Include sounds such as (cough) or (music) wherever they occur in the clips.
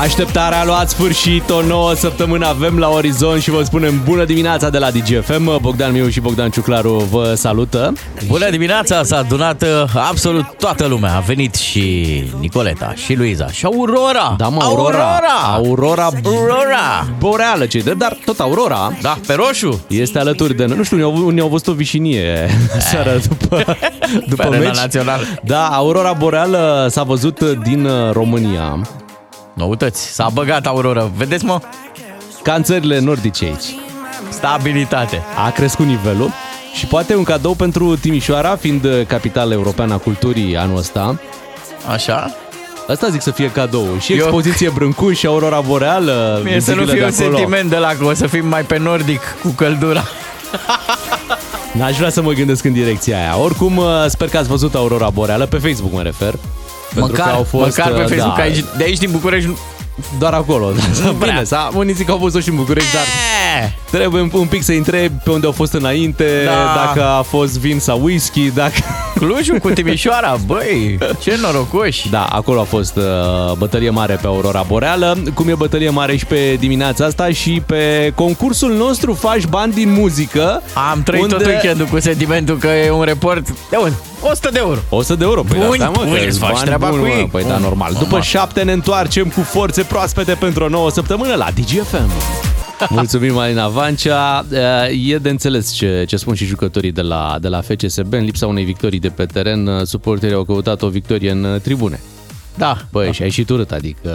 Așteptarea a luat sfârșit, o nouă săptămână avem la orizont și vă spunem bună dimineața de la DGFM. Bogdan Miu și Bogdan Ciuclaru vă salută. Bună dimineața, s-a adunat uh, absolut toată lumea. A venit și Nicoleta, și Luiza, și Aurora. Da, mă, Aurora. Aurora. Aurora, Aurora. boreală, ce de, dar tot Aurora Da, pe roșu. este alături de noi. Nu știu, ne-au, ne-au văzut o vișinie (laughs) seara după, (laughs) după Pe arena meci. națională. Da, Aurora Boreală s-a văzut din uh, România, Noutăți, s-a băgat Aurora. Vedeți, mă? ca în țările nordice aici. Stabilitate. a crescut nivelul și poate un cadou pentru Timișoara, fiind uh, capitala europeană a culturii anul ăsta. Așa? Asta zic să fie cadou. Și Eu- expoziție Brâncuș și Aurora Boreală. Mie să nu vizibile fie de un acolo. sentiment de la că o să fim mai pe nordic cu căldura. N-aș vrea să mă gândesc în direcția aia. Oricum, uh, sper că ați văzut Aurora Boreală, pe Facebook mă refer. Pentru Măcar, că au fost, măcar pe uh, Facebook, da, aici, de aici din București. nu- Doar acolo. Da, (laughs) prea. Bine, s-a, unii zic că au văzut și în București, dar Eh, trebuie un- un pic să întreb pe unde au fost înainte, Da. dacă a fost vin sau whisky, dacă... Clujul cu Timișoara, băi, ce norocoși. Da, acolo a fost uh, bătălie mare pe Aurora Boreală, cum e bătălie mare și pe dimineața asta și pe concursul nostru Faci Bani din Muzică. Am trăit unde... tot weekendul cu sentimentul că e un report de un 100 de euro. 100 de euro. Păi Buni, da, mă, buni, că îți faci bani treaba buni, cu mă. ei. Păi da, Bun. normal. După Normal. șapte ne întoarcem cu forțe proaspete pentru o nouă săptămână la DGFM. Mulțumim, Alina Vancea. E de înțeles ce, ce spun și jucătorii de la, de la FCSB. În lipsa unei victorii de pe teren, suporterii au căutat o victorie în tribune. Da, Băi, și ai și turât, adică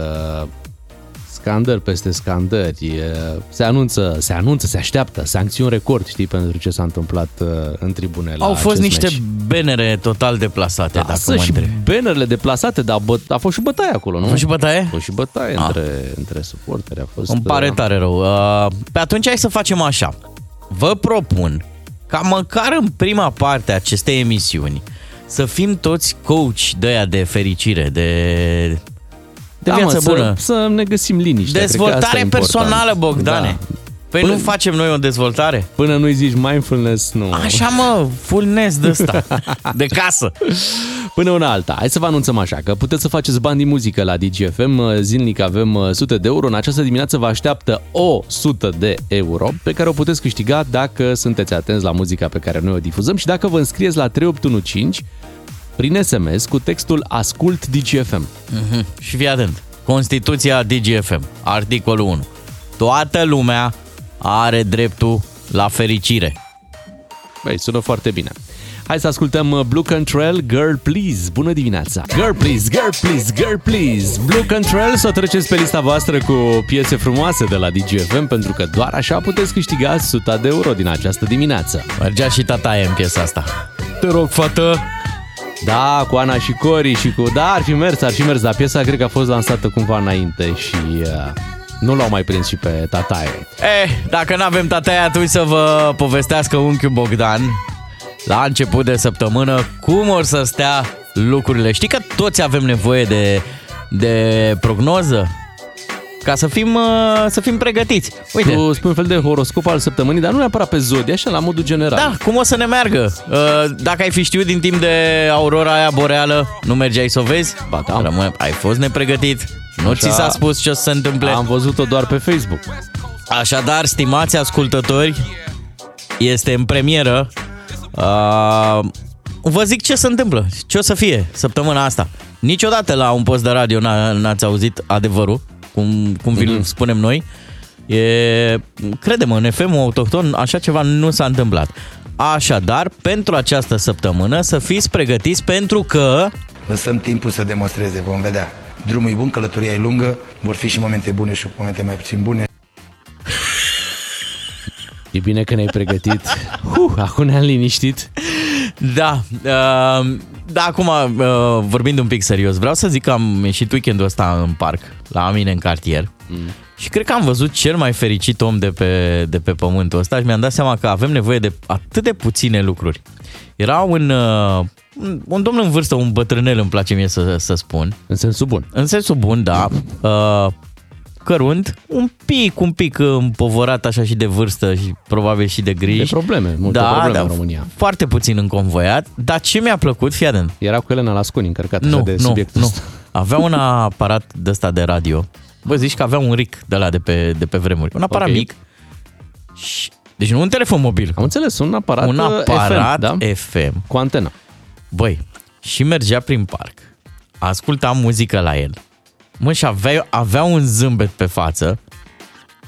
scandări peste scandări, e- se anunță, se anunță, se așteaptă sancțiuni record, știi, pentru ce s-a întâmplat uh, în tribune la Au fost acest niște meci. benere total deplasate, Da, dacă să mă și întrebi. bannerele deplasate, dar bă, a fost și bătaie acolo, nu? A fost și bătaie? A fost și bătaie Ah. între, între suporteri. A fost, Îmi pare uh, tare rău. Uh, Pe atunci hai să facem așa. Vă propun ca măcar în prima parte a acestei emisiuni să fim toți coach de aia de fericire, de, de da, viață mă, bună. Să, să ne găsim liniște. Dezvoltare personală, Bogdane. Da. Păi Până- nu facem noi o dezvoltare? Până nu-i zici mindfulness, nu. Așa mă, fullness de ăsta, (laughs) de casă. Până una alta, hai să vă anunțăm așa că puteți să faceți bani din muzică la DGFM, zilnic avem uh, sute de euro, în această dimineață vă așteaptă o sută de euro pe care o puteți câștiga dacă sunteți atenți la muzica pe care noi o difuzăm și dacă vă înscrieți la 3815 prin SMS cu textul Ascult DGFM. Mhm. Și fii atent. Constituția DGFM, articolul 1. Toată lumea are dreptul la fericire. Băi, sună foarte bine. Hai să ascultăm uh, Blue Cantrell, Girl Please. Bună dimineața! Girl Please, Girl Please, Girl Please. Blue Cantrell, să o treceți pe lista voastră cu piese frumoase de la DGFM, pentru că doar așa puteți câștiga 100 de euro din această dimineață. Mergea și tataie în piesa asta. Te rog, fată, Da, cu Ana și Cori și cu... Da, ar fi mers, ar fi mers, dar piesa cred că a fost lansată cumva înainte și uh, nu l-au mai prins și pe Tataie. Eh, dacă nu avem tataia, atunci să vă povestească unchiul Bogdan la început de săptămână cum or să stea lucrurile. Știi că toți avem nevoie de, de prognoză? Ca să fim, uh, să fim pregătiți. Uite, Tu spui un fel de horoscop al săptămânii, dar nu neapărat pe zodie, așa la modul general. Da, cum o să ne meargă? Uh, Dacă ai fi știut din timp de aurora aia boreală, nu mergeai să o vezi? Ba da. Rămâne, ai fost nepregătit? Nu Așa. ți s-a spus ce o să se întâmple? Am văzut-o doar pe Facebook. Așadar, stimați ascultători, este în premieră. Uh, vă zic ce se întâmplă, ce o să fie săptămâna asta. Niciodată la un post de radio n-a, n-ați auzit adevărul, cum, cum vi-l Mhm. spunem noi. E, credem, în FM autohton așa ceva nu s-a întâmplat. Așadar, pentru această săptămână să fiți pregătiți pentru că Lăsăm timpul să demonstreze, vom vedea. Drumul e bun, călătoria e lungă, vor fi și momente bune și momente mai puțin bune. E bine că ne-ai pregătit. (laughs) Uh, acum ne-am liniștit. Da, uh, da, acum uh, vorbind un pic serios, vreau să zic că am ieșit weekendul ăsta în parc, la mine în cartier mm. și cred că am văzut cel mai fericit om de pe, de pe pământul ăsta și mi-am dat seama că avem nevoie de atât de puține lucruri. Era un, uh, un, un domn în vârstă, un bătrânel îmi place mie să, să spun, În sensul bun. în sensul bun, da, uh, cărunt, un pic, un pic împovorat așa și de vârstă și probabil și de griji. De probleme, multe probleme în România. Foarte puțin înconvoiat, dar ce mi-a plăcut, fii atent, Era cu Elena Lascuni încărcată nu, de nu, subiectul nu. ăsta. Avea un aparat de ăsta de radio, Bă, zici că avea un ric de la de pe, de pe vremuri. Un aparat Ok. mic. Și, deci nu un telefon mobil. Am înțeles, un aparat, un uh, aparat FM, da? FM. cu antenă. Băi, și mergea prin parc. Asculta muzică la el. Mă, și avea, avea un zâmbet pe față.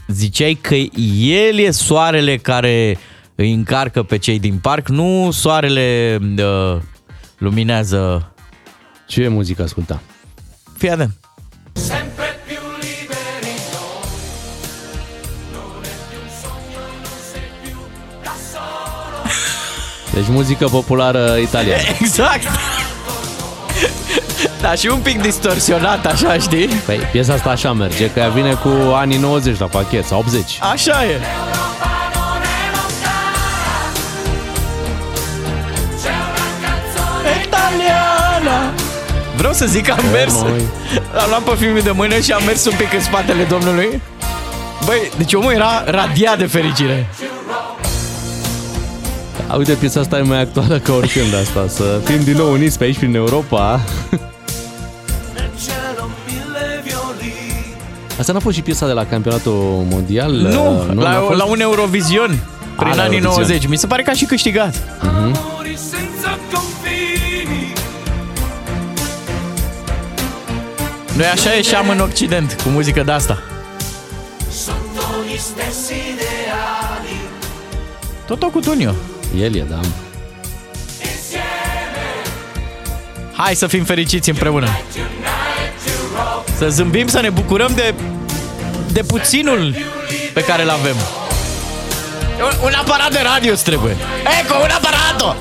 Ziceai că el e soarele care îi încarcă pe cei din parc, nu soarele uh, luminează. Ce muzică asculta? Fii atent. Deci muzică populară italiană. (laughs) Exact! Da, și un pic distorsionat, așa, știi? Păi, piesa asta așa merge, că ea vine cu anii 90 la pachet, sau 80. Așa e. Italiana. Vreau să zic că am mers, noi. am luat pe filmul de mână și am mers un pic în spatele domnului. Băi, deci omul era radiat de fericire. A, uite, piesa asta e mai actuală ca oricând asta, să fim din nou uniți pe aici prin Europa. Asta n-a fost și piesa de la campionatul mondial? Nu, n-a la, fost? la un Eurovision prin la anii Eurovision. 90. Mi se pare că a și câștigat. Noi așa ieșeam în Occident cu muzică de asta. Toto cu Tunio. El e, da. Hai să fim fericiți împreună. Să zâmbim, să ne bucurăm de, de puținul pe care îl avem. Un, un aparat de radio îți trebuie. Eco, un aparato!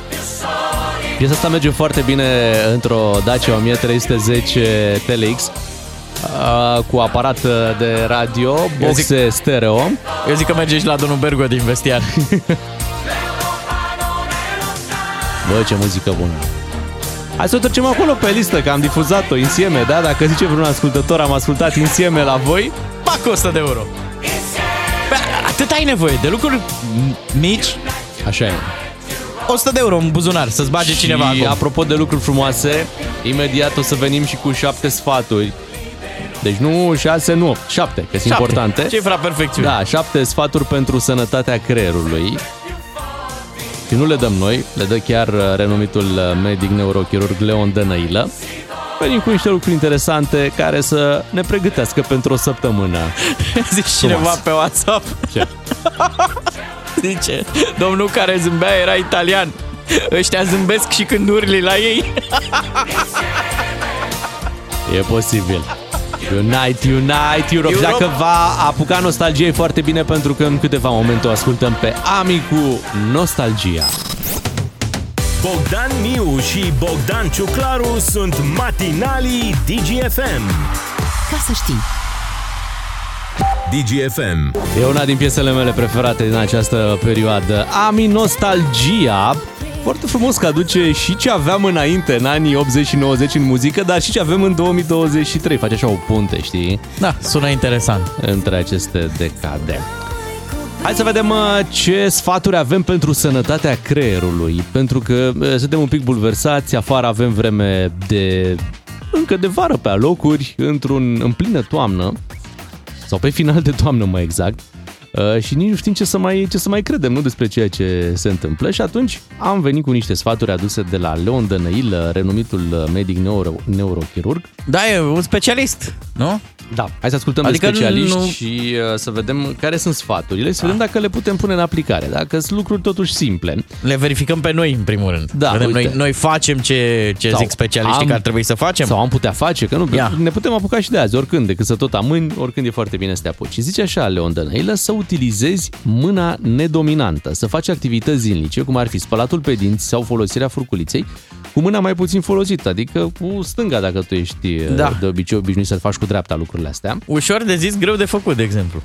Piesa asta merge foarte bine într-o Dacia 1310 TLX uh, cu aparat de radio, boxe stereo. Eu zic că merge și la domnul Bergo din vestiar. (laughs) Bă, ce muzică bună! Hai să o trecem acolo pe listă, că am difuzat-o insieme, da? Dacă zice vreun ascultător, am ascultat insieme la voi. Pac 100 de euro. Bă, atât ai nevoie de lucruri m- mici, Așa e. 100 de euro în buzunar, să-ți bage cineva și acum. apropo de lucruri frumoase, imediat o să venim și cu șapte sfaturi. Deci nu șase, nu opt, șapte, că sunt Șapte. importante. Cifra perfecțiunii. Da, șapte sfaturi pentru sănătatea creierului. Și nu le dăm noi, le dă chiar uh, renumitul uh, medic neurochirurg Leon Dănăilă. Venim cu niște lucruri interesante care să ne pregătească pentru o săptămână. (laughs) Zici cineva pe WhatsApp. Ce? (laughs) Zice, domnul care zâmbea era italian. Ăștia zâmbesc și când urli la ei. E posibil. Unite, Unite, Europe. Europe. Dacă va apuca nostalgie, e foarte bine pentru că în câteva momente o ascultăm pe Ami cu Nostalgia. Bogdan Miu și Bogdan Ciuclaru sunt matinalii DGFM. Ca să știi. DGFM. E una din piesele mele preferate din această perioadă. Ami Nostalgia. Foarte frumos că aduce și ce aveam înainte în anii 80 și 90 în muzică, dar și ce avem în 2023. Face așa o punte, știi? Da, sună interesant. între aceste decade. Hai să vedem uh, ce sfaturi avem pentru sănătatea creierului, pentru că uh, suntem un pic bulversați, afară avem vreme de încă de vară pe alocuri, într-un, în plină toamnă, sau pe final de toamnă mai exact, uh, și nici nu știm ce să, mai, ce să mai credem, nu despre ceea ce se întâmplă și atunci am venit cu niște sfaturi aduse de la Leon Dănăilă, renumitul uh, medic neuro, neurochirurg, Da, e un specialist, nu? Da, hai să ascultăm Adică de specialiști nu- și uh, să vedem care sunt sfaturile, să vedem dacă le putem pune în aplicare, dacă sunt lucruri totuși simple. Le verificăm pe noi, în primul rând. Da, Vedem, uite. noi, noi facem ce, ce Sau zic specialiștii am- că ar trebui să facem. Sau am putea face, că nu, Ia. ne putem apuca și de azi, oricând, decât să tot amâni, oricând e foarte bine să te apuci. Și zice așa, Leon Dănăilă, să utilizezi mâna nedominantă, să faci activități zilnice, cum ar fi spălatul pe dinți sau folosirea furculiței, cu mâna mai puțin folosită, adică cu stânga dacă tu ești Da. de obicei obișnuit să faci cu dreapta lucrurile astea. Ușor de zis, greu de făcut, de exemplu.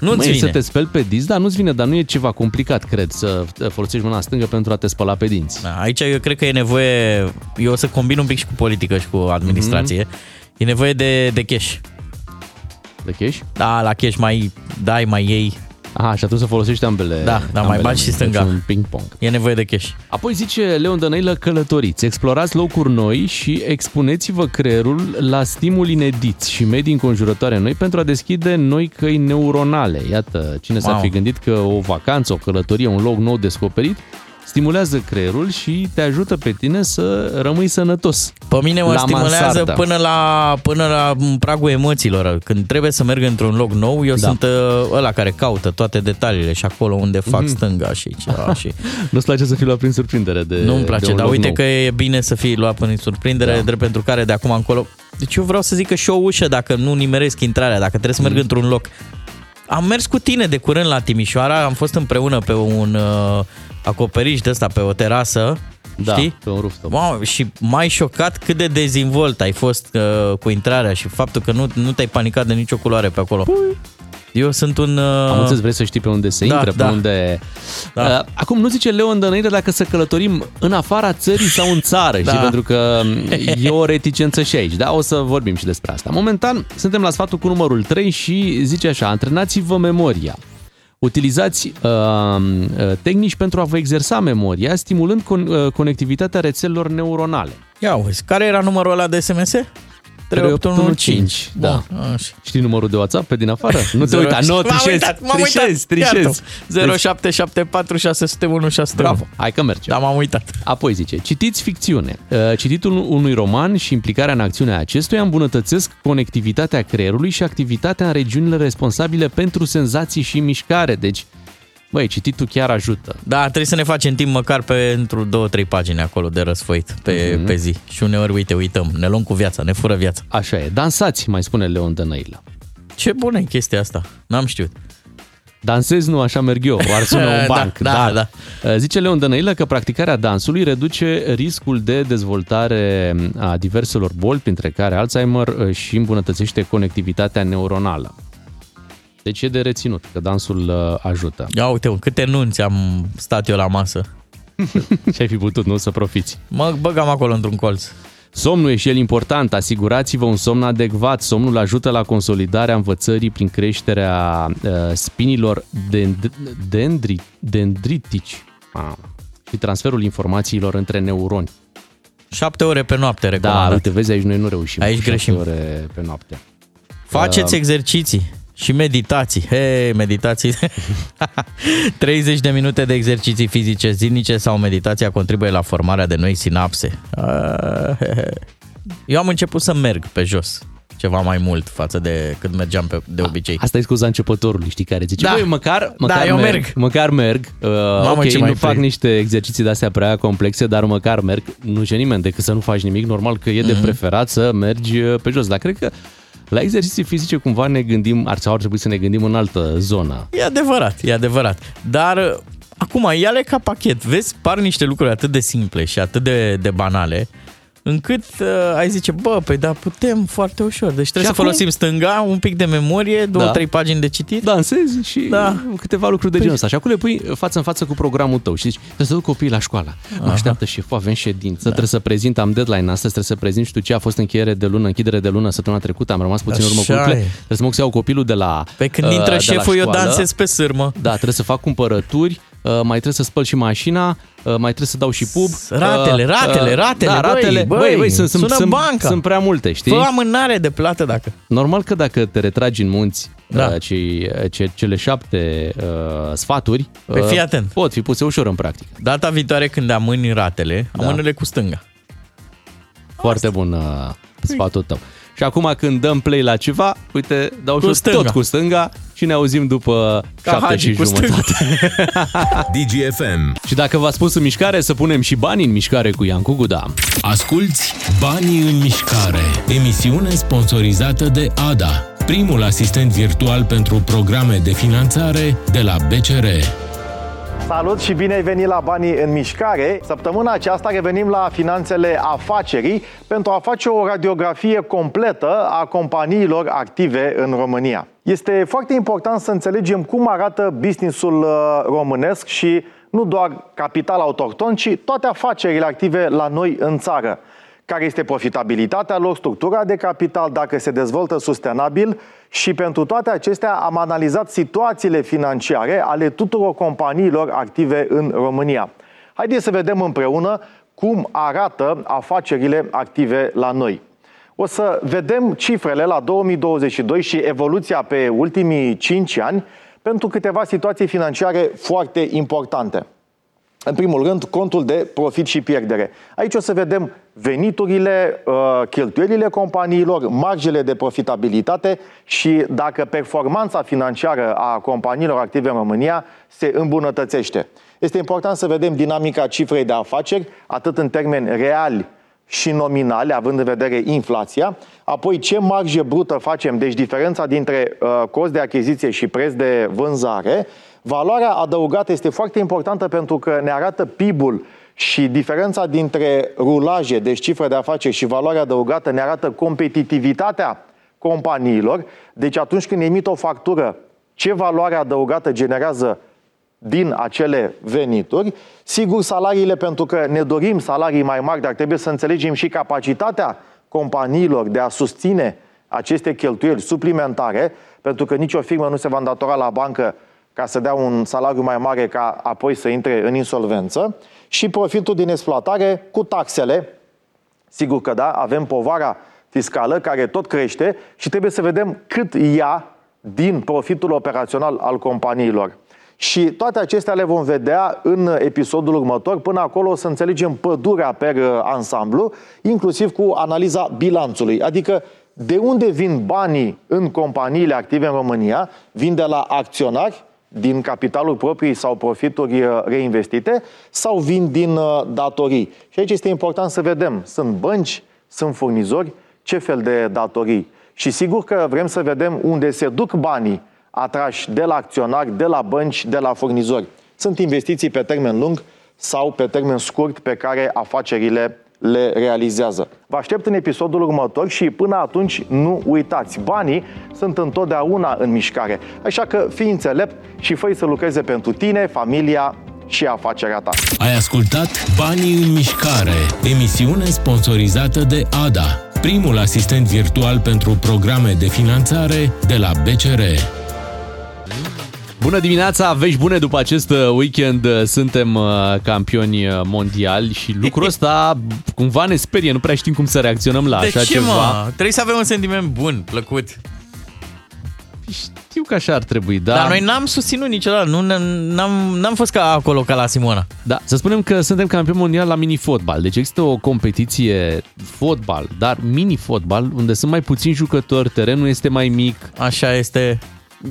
Nu-ți Măi, vine. să te speli pe dinți, dar nu-ți vine, dar nu e ceva complicat, cred, să folosești mâna stângă pentru a te spăla pe dinți. Da, Aici eu cred că e nevoie, eu o să combin un pic și cu politică și cu administrație, e nevoie de, de cash. De cash? Da, la cash mai dai, mai iei. Aha, și atunci să folosești ambele. Da, da, mai ambele bagi și mâini, stânga. deci Un ping-pong. E nevoie de cash. Apoi zice Leon Dănăilă, călătoriți, explorați locuri noi și expuneți-vă creierul la stimuli inediți și medii înconjurătoare noi pentru a deschide noi căi neuronale. Iată, cine s-ar Wow. fi gândit că o vacanță, o călătorie, un loc nou descoperit, stimulează creierul și te ajută pe tine să rămâi sănătos. Pe mine mă La stimulează mansardă. până la, până la pragul emoțiilor. Când trebuie să merg într-un loc nou, eu Da. sunt uh, ăla care caută toate detaliile și acolo unde Mhm. fac stânga și ceva. și... (laughs) Nu-ți place să fii luat prin surprindere de Nu-mi de place, un dar loc uite nou. că e bine să fii luat până în surprindere, Da. drept pentru care de acum încolo... Deci eu vreau să zic că și o ușă, dacă nu nimeresc intrarea, dacă trebuie să merg Mhm. într-un loc. Am mers cu tine de curând la Timișoara, am fost împreună pe un uh, acoperiș de ăsta, pe o terasă, Da, știi? pe un rooftop. Wow, și m-ai șocat cât de dezvolt ai fost uh, cu intrarea și faptul că nu, nu te-ai panicat de nicio culoare pe acolo. Eu sunt un... Uh, Am înțeles, vrei să știi pe unde se Da, intră, da. pe unde... Da. Uh, Acum nu zice Leon Dănăire dacă să călătorim în afara țării sau în țară, (laughs) Da. știi? Pentru că e o reticență și aici, da? O să vorbim și despre asta. Momentan suntem la sfatul cu numărul 3 și zice așa, antrenați-vă memoria. Utilizați uh, uh, tehnici pentru a vă exersa memoria, stimulând con- uh, conectivitatea rețelelor neuronale. Ia uzi, care era numărul ăla de SMS? 3815, da. Bun, așa. Știi numărul de WhatsApp pe din afară? Nu te Zero- uita, nu, M-am trișezi, uitat, m-am trișezi, uitat. trișezi. Iartă. 0774 601 601. Bravo, hai că merge. Da, m-am uitat. Apoi zice, citiți ficțiune. Uh, Cititul unui roman și implicarea în acțiunea acestuia îmbunătățesc conectivitatea creierului și activitatea în regiunile responsabile pentru senzații și mișcare. Deci, băi, cititul chiar ajută. Da, trebuie să ne facem timp măcar pentru două, trei pagini acolo de răsfoit pe, Mhm. pe zi. Și uneori, uite, uităm, ne luăm cu viața, ne fură viața. Așa e. Dansați, mai spune Leon Dănăilă. Ce bună e chestia asta, n-am știut. Dansez, nu așa merg eu, ar sună (laughs) un Da, banc. da, da. Uh, Zice Leon Dănăilă că practicarea dansului reduce riscul de dezvoltare a diverselor boli, printre care Alzheimer uh, și îmbunătățește conectivitatea neuronală. Deci e de reținut că dansul uh, ajută. Ia uite, mă, câte nunți am stat eu la masă. (laughs) Și ai fi putut, nu, să profiți. Mă băgam acolo într-un colț. Somnul e și el important. Asigurați-vă un somn adecvat. Somnul ajută la consolidarea învățării prin creșterea uh, spinilor dend- dendri- dendritici ah. și transferul informațiilor între neuroni. Șapte ore pe noapte Da, recomandat. uite, vezi, aici noi nu reușim. Aici cu șapte greșim. ore pe noapte. Faceți Uh, exerciții și meditații. Hei, meditații. (laughs) 30 de minute de exerciții fizice zilnice sau meditația contribuie la formarea de noi sinapse. Ah, he, he. Eu am început să merg pe jos ceva mai mult față de cât mergeam pe, de obicei. Asta e scuza începătorului, știi, care zice, Da. băi, măcar, măcar eu merg, merg. Măcar merg. Uh, ok, ce mai nu fac plec. niște exerciții de-astea prea complexe, dar măcar merg. Nu ce nimeni decât să nu faci nimic. Normal că e de Mhm. preferat să mergi uh, pe jos. Dar cred că la exerciții fizice cumva ne gândim, ar sau ar trebui să ne gândim în altă zonă. E adevărat, e adevărat. Dar uh, acum, ia-le ca pachet. Vezi, par niște lucruri atât de simple și atât de, de banale, încât uh, ai zice, bă, păi da, putem foarte ușor. Deci trebuie Și să acum- folosim stânga, un pic de memorie, două, Da. trei pagini de citit. Dansezi și Da. câteva lucruri de genul ăsta. Și acum le pui față în față cu programul tău și zici, trebuie să duc copiii la școală. Mă așteaptă șeful, avem ședință, trebuie să prezint, am deadline astăzi, trebuie să prezint, știu ce a fost încheiere de lună, închidere de lună săptămâna trecută, am rămas puțin în urmă cu Așa lucrurile. e. Trebuie să mă duc să iau copilul de la Pe când uh, intră de la șeful, eu școală. dansez pe sârmă. Da, trebuie să fac cumpărături, uh, mai trebuie să spăl și mașina, uh, mai trebuie să dau și pub. Ratele, Uh, ratele, uh, ratele, da, băi, ratele. băi, băi, băi, sunt, sunt, sună sunt, banca. sunt prea multe, știi? Fă amânare de plată dacă... Normal că dacă te retragi în munți Da. da. cei, ce, cele șapte uh, sfaturi Păi uh, fii atent. pot fi puse ușor în practică. Data viitoare când amâni ratele, Da. amânele cu stânga. Foarte bun uh, sfatul tău. Și acum când dăm play la ceva, uite, dau Cu jos stânga. tot cu stânga și ne auzim după Ca șapte Hagi și cu jumătate. (laughs) DGFM. Și dacă v-ați pus în mișcare, să punem și banii în mișcare cu Iancu Guda. Asculți Banii în mișcare, emisiune sponsorizată de ADA, primul asistent virtual pentru programe de finanțare de la BCR. Salut și bine ai venit la Banii în Mișcare. Săptămâna aceasta revenim la finanțele afacerii pentru a face o radiografie completă a companiilor active în România. Este foarte important să înțelegem cum arată businessul uh, românesc și nu doar capital autohton, ci toate afacerile active la noi în țară. care este profitabilitatea lor, structura de capital, dacă se dezvoltă sustenabil și pentru toate acestea am analizat situațiile financiare ale tuturor companiilor active în România. Haideți să vedem împreună cum arată afacerile active la noi. O să vedem cifrele la 2022 și evoluția pe ultimii 5 ani pentru câteva situații financiare foarte importante. În primul rând, contul de profit și pierdere. Aici o să vedem veniturile, uh, cheltuielile companiilor, marjele de profitabilitate și dacă performanța financiară a companiilor active în România se îmbunătățește. Este important să vedem dinamica cifrei de afaceri, atât în termeni reali și nominale, având în vedere inflația, apoi ce marjă brută facem, deci diferența dintre uh, cost de achiziție și preț de vânzare, Valoarea adăugată este foarte importantă pentru că ne arată PIB-ul și diferența dintre rulaje, deci cifră de afaceri și valoarea adăugată ne arată competitivitatea companiilor. Deci atunci când emit o factură, ce valoare adăugată generează din acele venituri. Sigur, salariile, pentru că ne dorim salarii mai mari, dar trebuie să înțelegem și capacitatea companiilor de a susține aceste cheltuieli suplimentare, pentru că nicio firmă nu se va îndatora la bancă ca să dea un salariu mai mare ca apoi să intre în insolvență și profitul din exploatare cu taxele. Sigur că da, avem povara fiscală care tot crește și trebuie să vedem cât ia din profitul operațional al companiilor. Și toate acestea le vom vedea în episodul următor. Până acolo o să înțelegem pădurea per ansamblu, inclusiv cu analiza bilanțului. Adică de unde vin banii în companiile active în România? Vin de la acționari, din capitalul propriu sau profituri uh, reinvestite sau vin din uh, datorii. Și aici este important să vedem, sunt bănci, sunt furnizori, ce fel de datorii. Și sigur că vrem să vedem unde se duc banii atrași de la acționari, de la bănci, de la furnizori. Sunt investiții pe termen lung sau pe termen scurt pe care afacerile le realizează. Vă aștept în episodul următor și până atunci nu uitați, banii sunt întotdeauna în mișcare. Așa că fii înțelept și fă să lucreze pentru tine, familia și afacerea ta. Ai ascultat Banii în mișcare, emisiune sponsorizată de ADA, primul asistent virtual pentru programe de finanțare de la BCR. Bună dimineața, vești bune după acest uh, weekend. Uh, suntem uh, campioni mondiali și lucrul (laughs) ăsta cumva ne sperie. Nu prea știm cum să reacționăm la de așa ce, ceva. Mă? Trebuie să avem un sentiment bun, plăcut. Știu că așa ar trebui, da. Dar noi n-am susținut niciodată, nu, n-am, n-am fost ca acolo, ca la Simona. Da, să spunem că suntem campioni mondial la mini-fotbal. Deci există o competiție fotbal, dar mini-fotbal, unde sunt mai puțini jucători, terenul este mai mic. Așa este.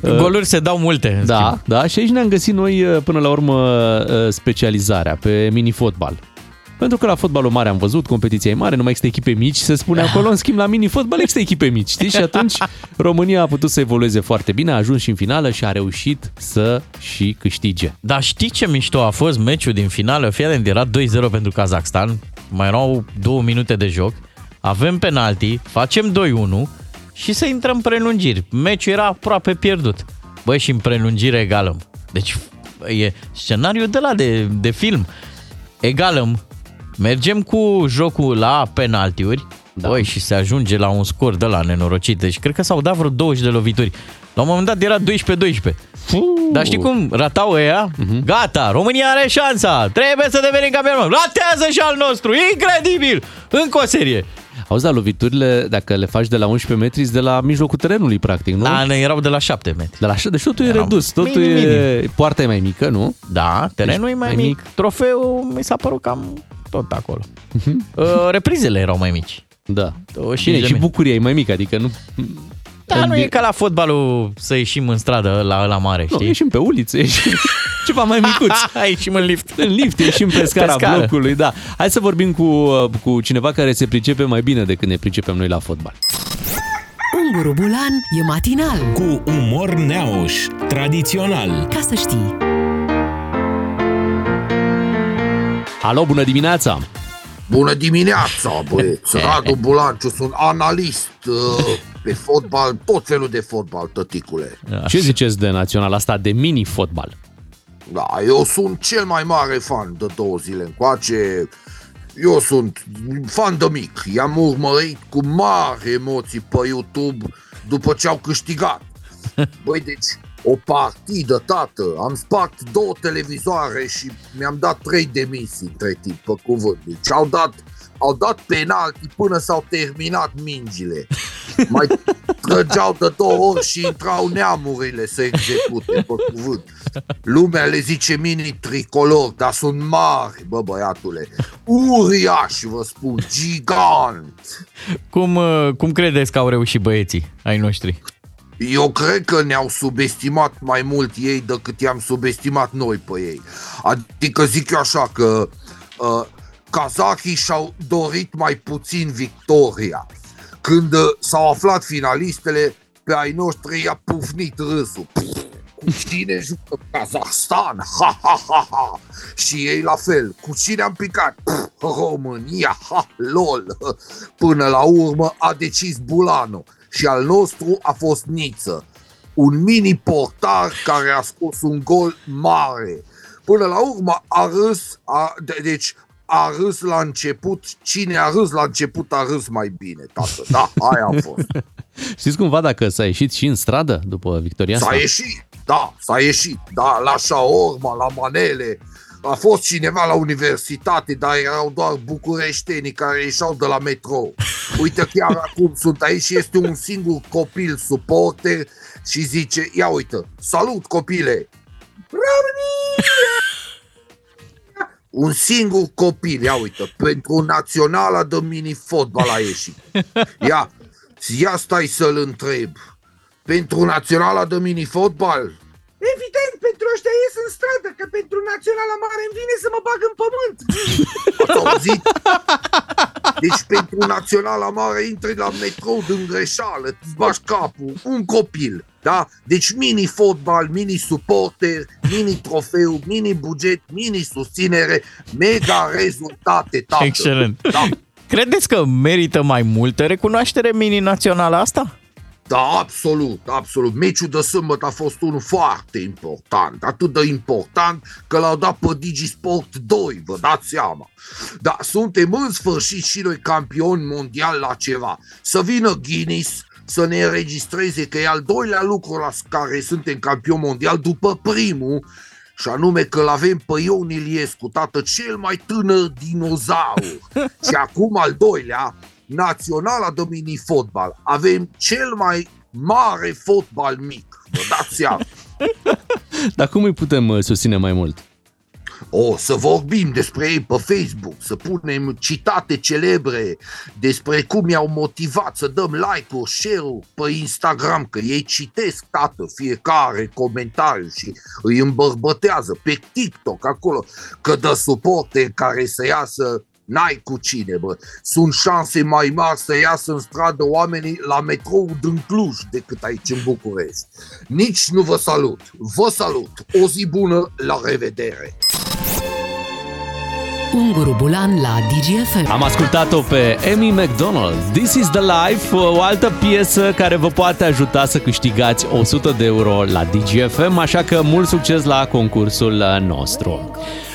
Uh, Goluri se dau multe. Da, schimb. da, și aici ne-am găsit noi uh, până la urmă uh, specializarea pe mini-fotbal. Pentru că la fotbalul mare am văzut, competiția e mare, nu mai există echipe mici, se spune acolo, în schimb la mini-fotbal există echipe mici, știi? Și atunci România a putut să evolueze foarte bine, a ajuns și în finală și a reușit să și câștige. Dar știi ce mișto a fost meciul din finală? Fii atent, era 2-0 pentru Kazakhstan, mai erau două minute de joc, avem penalti, facem 2-1 și să intrăm în prelungiri. Meciul era aproape pierdut. Băi, și în prelungire egalăm. Deci e scenariul de la de, de film. Egalăm, mergem cu jocul la penaltiuri, da. Băi, și se ajunge la un scor de la nenorocit. Deci cred că s-au dat vreo 20 de lovituri. La un moment dat era 12-12. Dar știi cum? Ratau ăia? Uh-huh. Gata, România are șansa. Trebuie să devenim campion. Ratează și al nostru. Incredibil. Încă o serie. Auzi, da, loviturile, dacă le faci de la 11 metri, de la mijlocul terenului, practic, nu? Da, ne erau de la 7 metri. De la 7, deci totul Eram e redus, totul minim, e... Minim. Poarta e mai mică, nu? Da, terenul deci, e mai, mai mic. mic. Trofeul mi s-a părut cam tot acolo. Uh-huh. Uh, reprizele erau mai mici. Da. Și, Bine, și bucuria e mai mică, adică nu... Da, nu e ca la fotbalul să ieșim în stradă la la mare, știi? Nu, ieșim pe uliță, ieșim (laughs) ceva mai micuț. (laughs) ieșim în lift. În lift, ieșim pe scara, pe scara blocului, da. Hai să vorbim cu, cu cineva care se pricepe mai bine decât ne pricepem noi la fotbal. Unguru Bulan e matinal. Cu umor neauș, tradițional. Ca să știi. Alo, bună dimineața! Bună dimineața, băieți! (laughs) Radu Bulanciu, sunt analist uh, pe fotbal, tot felul de fotbal, tăticule. Ce ziceți de național asta de mini-fotbal? Da, eu sunt cel mai mare fan de două zile încoace. Eu sunt fan de mic. I-am urmărit cu mari emoții pe YouTube după ce au câștigat. (laughs) Băi, deci, o partidă, tată. Am spart două televizoare și mi-am dat trei demisii între timp, pe cuvânt. Deci au dat, au dat penalti până s-au terminat mingile. Mai trăgeau de două ori și intrau neamurile să execute, pe cuvânt. Lumea le zice mini tricolor, dar sunt mari, bă băiatule. Uriași, vă spun, gigant. Cum, uh, cum credeți că au reușit băieții ai noștri? Eu cred că ne-au subestimat mai mult ei decât i-am subestimat noi pe ei. Adică zic eu așa că uh, kazahii și-au dorit mai puțin victoria. Când uh, s-au aflat finalistele, pe ai noștri i-a pufnit râsul. Pff, cu cine jucă Kazahstan? Ha, ha, ha, ha. Și ei la fel. Cu cine am picat? Pff, România, ha, lol. Până la urmă a decis Bulanu și al nostru a fost Niță. Un mini portar care a scos un gol mare. Până la urmă a râs, a, de, deci a râs la început, cine a râs la început a râs mai bine, tată. Da, aia a fost. (laughs) Știți cumva dacă s-a ieșit și în stradă după victoria asta? S-a ieșit, da, s-a ieșit, da, la șaorma, la manele, a fost cineva la universitate, dar erau doar bucureștenii care ieșeau de la metrou. (laughs) Uite, chiar acum sunt aici și este un singur copil suporter și zice, ia uite, salut copile! România! Un singur copil, ia uite, pentru naționala de mini-fotbal a ieșit. Ia, ia stai să-l întreb. Pentru naționala de mini-fotbal? Evident, pentru ăștia ies în stradă, că pentru naționala mare îmi vine să mă bag în pământ. Ați auzit? Deci pentru naționala mare intri la metrou din greșeală, îți bași capul, un copil. Da? Deci mini-fotbal, mini-suporter, mini-trofeu, mini-buget, mini-susținere, mega rezultate, tată. Excelent. Da. Credeți că merită mai multă recunoaștere mini-națională asta? Da, absolut, absolut. Meciul de sâmbătă a fost unul foarte important, atât de important că l-au dat pe Digisport 2, vă dați seama. Da, suntem în sfârșit și noi campioni mondial la ceva. Să vină Guinness să ne înregistreze că e al doilea lucru la care suntem campioni mondial după primul, și anume că l-avem pe Ion Iliescu, tată cel mai tânăr dinozaur. (laughs) și acum al doilea, naționala de mini-fotbal. Avem cel mai mare fotbal mic. Vă dați seama. (laughs) Dar cum îi putem uh, susține mai mult? O, să vorbim despre ei pe Facebook, să punem citate celebre despre cum i-au motivat să dăm like-uri, share-uri pe Instagram, că ei citesc, tată, fiecare comentariu și îi îmbărbătează pe TikTok acolo, că dă suporte care să iasă N-ai cu cine, bă. Sunt șanse mai mari să iasă în stradă oamenii la metrou din Cluj decât aici în București. Nici nu vă salut. Vă salut. O zi bună, la revedere. Unguru Bulan la DGFM. Am ascultat-o pe Amy McDonald. This is the Life, o altă piesă care vă poate ajuta să câștigați 100 de euro la DGFM, așa că mult succes la concursul nostru.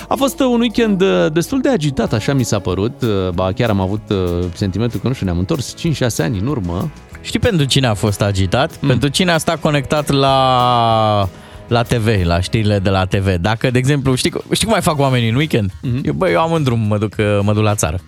A fost un weekend uh, destul de agitat, așa mi s-a părut. Uh, Ba, chiar am avut uh, sentimentul că, nu știu, ne-am întors 5-6 ani în urmă. Știi pentru cine a fost agitat? Mm. Pentru cine a stat conectat la la TV, la știrile de la TV. Dacă, de exemplu, știi, știi cum mai fac oamenii în weekend? Mm-hmm. Eu, bă, eu am în drum, mă duc, mă duc la țară.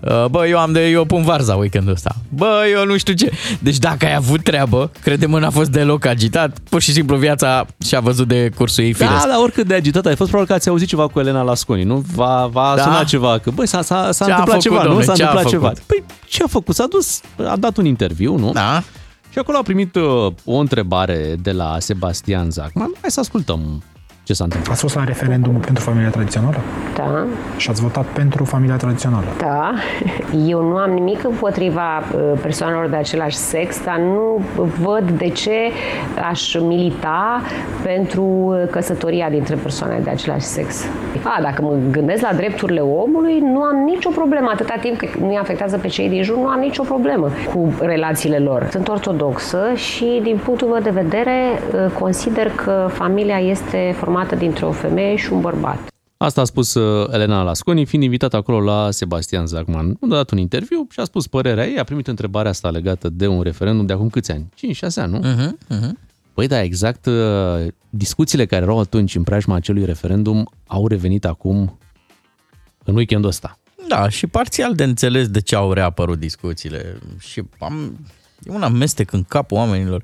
Uh, Bă, eu am de, eu pun varza weekendul ăsta. Bă, eu nu știu ce. Deci dacă ai avut treabă, crede-mă, n-a fost deloc agitat. Pur și simplu viața și-a văzut de cursul ei firesc. Da, dar oricât de agitat ai fost, probabil că ați auzit ceva cu Elena Lasconi, nu? Va, va Da? suna ceva, că băi, s-a, s-a, s-a Ce a întâmplat făcut, ceva, nu? domne, S-a ce a întâmplat făcut? ceva. Păi, ce a făcut? S-a dus, a dat un interviu, nu? Da. Și acolo a primit uh, o întrebare de la Sebastian Zacman. Hai să ascultăm ce s-a întâmplat. Ați fost la referendum pentru familia tradițională Da, și ați votat pentru familia tradițională. da. (laughs) Eu nu am nimic împotriva uh, persoanelor de același sex, dar nu văd de ce aș milita pentru uh, căsătoria dintre persoane de același sex. A, dacă mă gândesc la drepturile omului, nu am nicio problemă. Atâta timp cât nu-i afectează pe cei din jur, nu am nicio problemă cu relațiile lor. Sunt ortodoxă și, din punctul meu de vedere, uh, consider că familia este formată dintre o femeie și un bărbat. Asta a spus uh, Elena Lasconi, fiind invitată acolo la Sebastian Zacman. A dat un interviu și a spus părerea ei, a primit întrebarea asta legată de un referendum de acum câți ani? 5-6 ani, nu? Uh-huh, uh-huh. Păi da, exact uh, discuțiile care erau atunci în preajma acelui referendum au revenit acum în weekendul ăsta. Da, și parțial de înțeles de ce au reapărut discuțiile. Și am, e un amestec în capul oamenilor.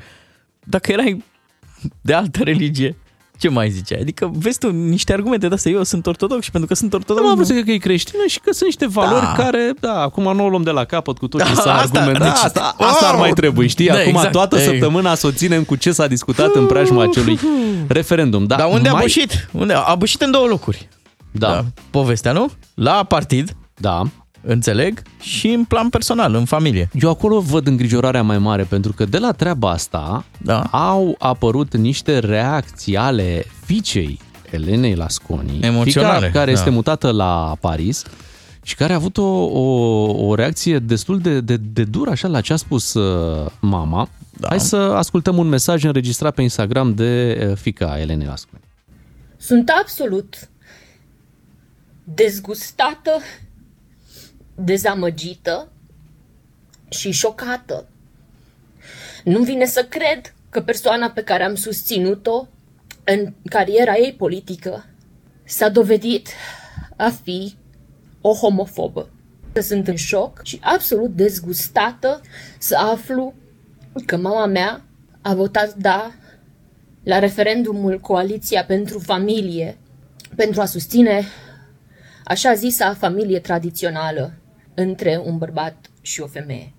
Dacă erai de altă religie, ce mai ziceai? Adică vezi tu niște argumente de astea, eu sunt ortodox și pentru că sunt ortodox... Nu am vrut să cred că e creștină și că sunt niște valori Da. care, da, acum nu o luăm de la capăt cu tot ce Da, s-a asta, argumentat. deci- asta, asta ar mai trebui, știi? Da, acum exact. toată Ei. săptămâna să o ținem cu ce s-a discutat în preajma acelui referendum. Da, Dar unde mai... a bușit? Unde? A bușit în două locuri. Da. Povestea, nu? La partid, Da. Înțeleg, și în plan personal, în familie. Eu acolo văd îngrijorarea mai mare, pentru că de la treaba asta Da. au apărut niște reacții ale fiicei Elenei Lasconi, Emoționale, fiica care da. este mutată la Paris și care a avut o, o, o reacție destul de, de, de dură așa la ce a spus uh, mama. Da. Hai să ascultăm un mesaj înregistrat pe Instagram de uh, fica Elenei Lasconi. Sunt absolut dezgustată, dezamăgită și șocată. Nu vine să cred că persoana pe care am susținut-o în cariera ei politică s-a dovedit a fi o homofobă. Sunt în șoc și absolut dezgustată să aflu că mama mea a votat da la referendumul Coaliția pentru Familie pentru a susține așa zisa familie tradițională între un bărbat și o femeie.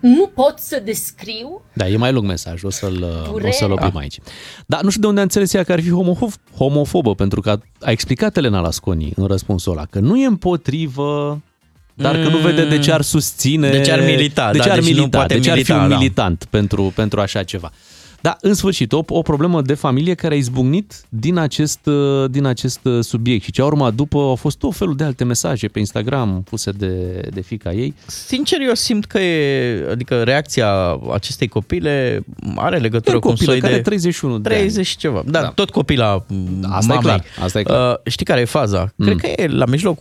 Nu pot să descriu Da, e mai lung mesajul, o să-l, o Durerea. să-l oprim aici. Dar nu știu de unde a înțeles ea că ar fi homofob, homofobă, pentru că a, a explicat Elena Lasconi în răspunsul ăla că nu e împotrivă, dar că nu vede de ce ar susține... De ce ar milita, de da, ce ar deci nu milita, poate de ce ar fi milita, un da. militant pentru, pentru așa ceva. Da, în sfârșit, o, o problemă de familie care a izbucnit din acest, uh, din acest uh, subiect și ce a urmat după au fost tot felul de alte mesaje pe Instagram puse de, de fica ei. Sincer, eu simt că e, adică reacția acestei copile are legătură E cu un copilă soi care de... are 31 de 30 și ceva. Da, Da. tot copila Asta e mamei. clar, asta e clar. Uh, știi care e faza? Mm. Cred că e la mijloc.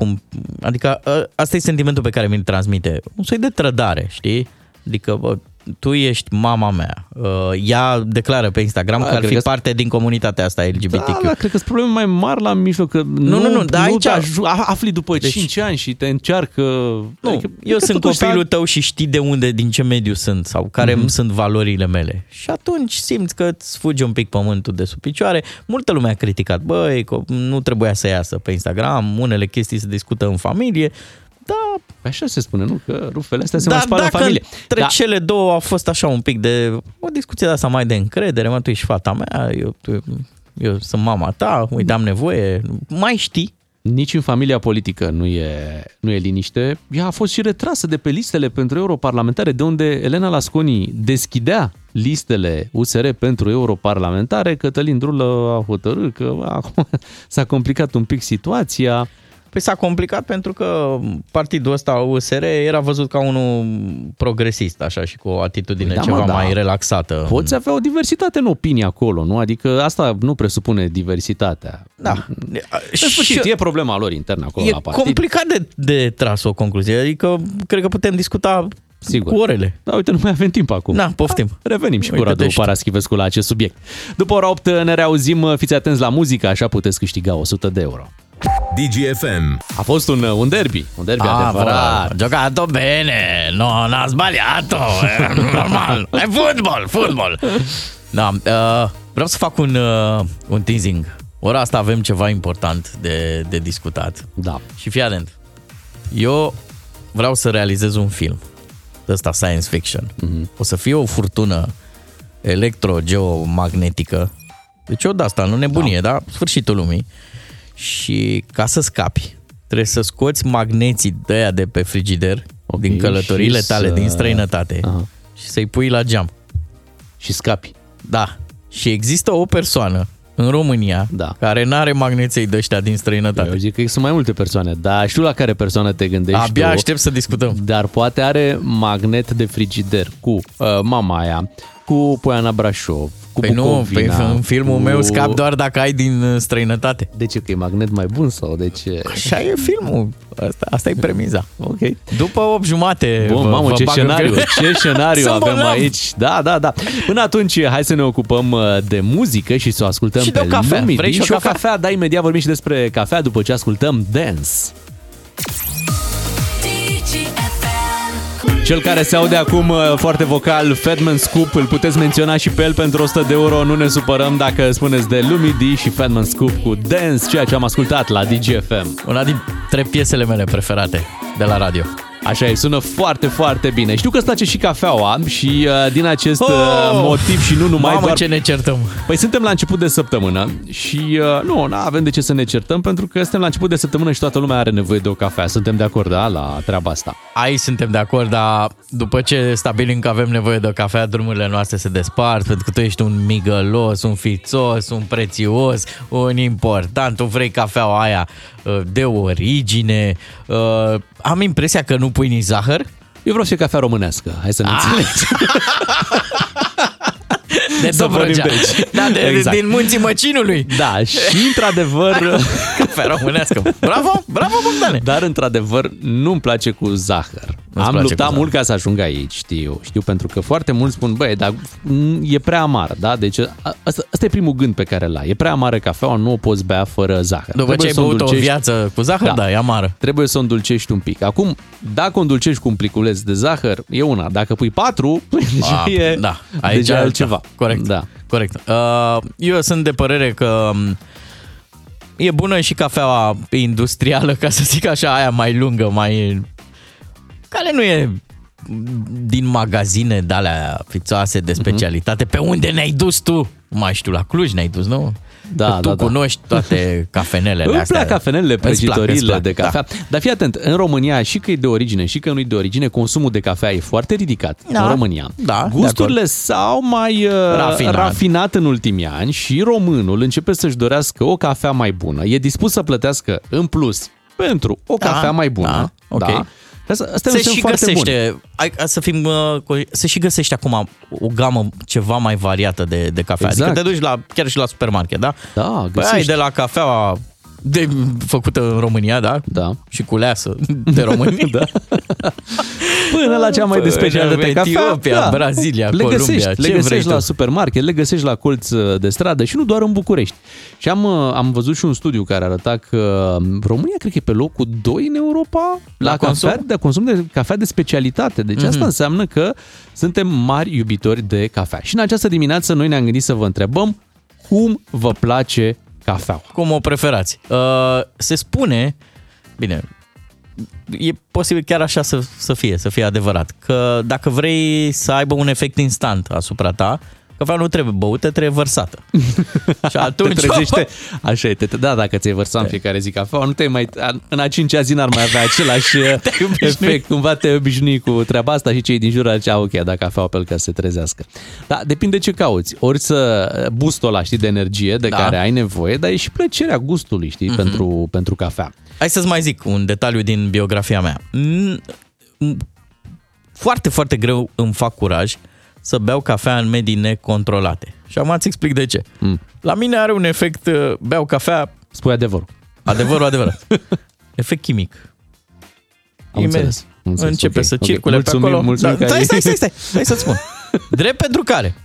Adică uh, asta e sentimentul pe care mi-l transmite. Un soi de trădare, știi? Adică, bă, tu ești mama mea. Uh, ea declară pe Instagram Da, că ar cred fi că- parte din comunitatea asta LGBTQ. Da, da, cred că sunt probleme mai mari la mijloc. Că nu, nu, nu, dar aici- te aju- a- afli după Deci- 5 ani și te încearcă... Nu, Adică, eu că sunt totuși copilul s-a- tău și știi de unde, din ce mediu sunt sau care Mhm. mm-hmm. sunt valorile mele. Și atunci simți că îți fuge un pic pământul de sub picioare. Multă lume a criticat, băi, că nu trebuia să iasă pe Instagram, unele chestii se discută în familie. Da, Așa se spune, nu? Că rufele astea se dar mai spală în dacă familie. între Da. cele două a fost așa un pic de o discuție de asta mai de încredere, mă, tu ești fata mea, eu, tu, eu sunt mama ta, uite, am nevoie, mai știi. Nici în familia politică nu e, nu e liniște. Ea a fost și retrasă de pe listele pentru europarlamentare, de unde Elena Lasconi deschidea listele USR pentru europarlamentare. Cătălin Drulă a hotărât că acum (laughs) s-a complicat un pic situația. Păi s-a complicat pentru că partidul ăsta USR era văzut ca unul progresist, așa, și cu o atitudine Păi da, ceva mă, da. mai relaxată. Poți avea o diversitate în opinie acolo, nu? Adică asta nu presupune diversitatea. Da. În sfârșit, e problema lor internă acolo E la partid. complicat de, de tras o concluzie, adică cred că putem discuta Sigur. cu orele. Da, uite, nu mai avem timp acum. Da, poftim. Revenim și cu Uite, Radu deci- Paraschivescu la acest subiect. După ora 8 ne reauzim, fiți atenți la muzică, așa puteți câștiga 100 de euro. DGFM. A fost un, un derby, un derby adevărat. Ah, giocato bene, no, n-ha sbagliato, eh, (laughs) normal, è football, football. Da, uh, vreau să fac un, uh, un teasing. Ora asta avem ceva important de, de discutat. Da. Și fii atent. Eu vreau să realizez un film. De ăsta science fiction. Mm-hmm. O să fie o furtună electrogeomagnetică. Deci o de asta, nu nebunie, da. da? Sfârșitul lumii. Și ca să scapi, trebuie să scoți magneții de aia de pe frigider, okay, din călătorile și tale, să- din străinătate, Aha. și să-i pui la geam. Și scapi. Da. Și există o persoană în România Da. care n-are magneței de ăștia din străinătate. Eu zic că sunt mai multe persoane, dar știu la care persoană te gândești Abia tu, aștept să discutăm. Dar poate are magnet de frigider cu uh, mama aia, cu Poiana Brașov, cu Păi nu, Bucovina, pe, în filmul cu... meu scap doar dacă ai din uh, străinătate. De ce? Că e magnet mai bun sau de ce? Așa e filmul. Asta, asta e premiza. Ok. După 8 jumate Bun, vă, mamă, vă ce bag în scenariu, film. ce scenariu (laughs) Sunt avem bolnav. aici. Da, da, da. Până atunci, hai să ne ocupăm uh, de muzică și să o ascultăm Și de pe o cafea. Lumidi. Vrei și o și o cafea? cafea? Da, imediat vorbim și despre cafea după ce ascultăm Dance. Cel care se aude acum uh, foarte vocal, Fatman Scoop, îl puteți menționa și pe el pentru 100 de euro. Nu ne supărăm dacă spuneți de Lumidi și Fatman Scoop cu Dance, ceea ce am ascultat la DGFM. Una dintre piesele mele preferate de la radio. Așa e, sună foarte, foarte bine. Știu că îți place și cafeaua și uh, din acest uh, Oh! motiv și nu numai Mamă, doar... ce ne certăm. Păi suntem la început de săptămână și uh, nu, nu avem de ce să ne certăm pentru că suntem la început de săptămână și toată lumea are nevoie de o cafea. Suntem de acord, da, la treaba asta. Aici suntem de acord, dar după ce stabilim că avem nevoie de o cafea, drumurile noastre se despart, pentru că tu ești un migălos, un fițos, un prețios, un important, tu vrei cafeaua aia uh, de origine. Uh, Am impresia că nu pui nici zahăr. Eu vreau și cafea românească, hai să ne Ah. înțelegem. (laughs) De Să vorbim Dobrogea. de aici. Da, de, Exact. din munții Măcinului. Da, și într-adevăr... (laughs) Cafea românească. Bravo, bravo Bogdane. Dar într-adevăr nu-mi place cu zahăr. Nu-ți Am place luptat cu mult ca să ajung aici, știu. Știu pentru că foarte mulți spun, băi, dar mm, e prea amară, da? Deci a- asta, asta e primul gând pe care l ai. E prea amară cafeaua, nu o poți bea fără zahăr. După ce ai să o băut o îndulcești- viață cu zahăr, da, e amară. Trebuie să o îndulcești un pic. Acum, dacă o îndulcești cu un pliculeț de zahăr, e una. Dacă pui patru, deja A, (laughs) e da, aici deja e altceva. Corect. Da. Corect. Uh, Eu sunt de părere că um, e bună și cafeaua industrială, ca să zic așa, aia mai lungă, mai... care nu e din magazine de alea fițoase de specialitate. Pe unde ne-ai dus tu? Mai știu, la Cluj ne-ai dus, nu? Da, Că tu da, da. cunoști toate cafenelele Îmi astea. plac cafenelele, Îți plac, îți prăjitorile plac, de cafea. Da. Dar fii atent, în România, și că e de origine, și că nu e de origine, consumul de cafea e foarte ridicat Da. în România. Da, de Gusturile acord. s-au mai uh, Rafinat. rafinat în ultimii ani și românul începe să-și dorească o cafea mai bună. E dispus să plătească în plus pentru o Da, cafea mai bună. da, ok. Da. Asta, asta e un se semn și foarte bun. găsește, hai, hai să fim, uh, co- se și găsește acum o gamă ceva mai variată de, de cafea. Exact. Adică te duci la, chiar și la supermarket, da? Da, Păi ai găsești. de la cafeaua de, făcută în România, da? Da. Și culeasă de români. (laughs) da. Până la cea mai de Până specialitate în cafea. Etiopia, Brazilia, le Columbia, găsești, ce le vrei găsești tu. la supermarket, le găsești la colț uh, de stradă și nu doar în București. Și am, uh, am văzut și un studiu care arăta că um, România cred că e pe locul 2 în Europa la, La cafea, consum? de consum de cafea de specialitate. Deci asta Mhm. înseamnă că suntem mari iubitori de cafea. Și în această dimineață noi ne-am gândit să vă întrebăm cum vă place cafeaua. Cum o preferați? Uh, se spune, bine, e posibil chiar așa să, să fie, să fie adevărat, că dacă vrei să aibă un efect instant asupra ta, cafeaua nu trebuie băută, trebuie vărsată. (laughs) Și atunci... Te trezește, așa e, te, da, dacă ți-ai vărsat în fiecare zi cafeaua, nu te mai, în a cincea zi n-ar mai avea același (laughs) efect, cumva te obișnui cu treaba asta și cei din jur ar zicea, ok, dacă cafeaua pe el ca să se trezească. Da, depinde ce cauți. Ori să bustul ăla, știi, de energie de Da. care ai nevoie, dar e și plăcerea gustului, știi, Mhm. pentru, pentru cafea. Hai să-ți mai zic un detaliu din biografia mea. Mm, mm, Foarte, foarte greu îmi fac curaj să beau cafea în medii necontrolate. Și am să explic de ce. Mm. La mine are un efect, uh, beau cafea... Spui adevărul. Adevărul, adevărat. (laughs) efect chimic. Am Imediat înțeles, am înțeles, Începe ok, să ok. circule Mulțumim, pe acolo. mulțumim da, că stai, ai- stai, stai, stai, stai să-ți spun. (laughs) Drept pentru care?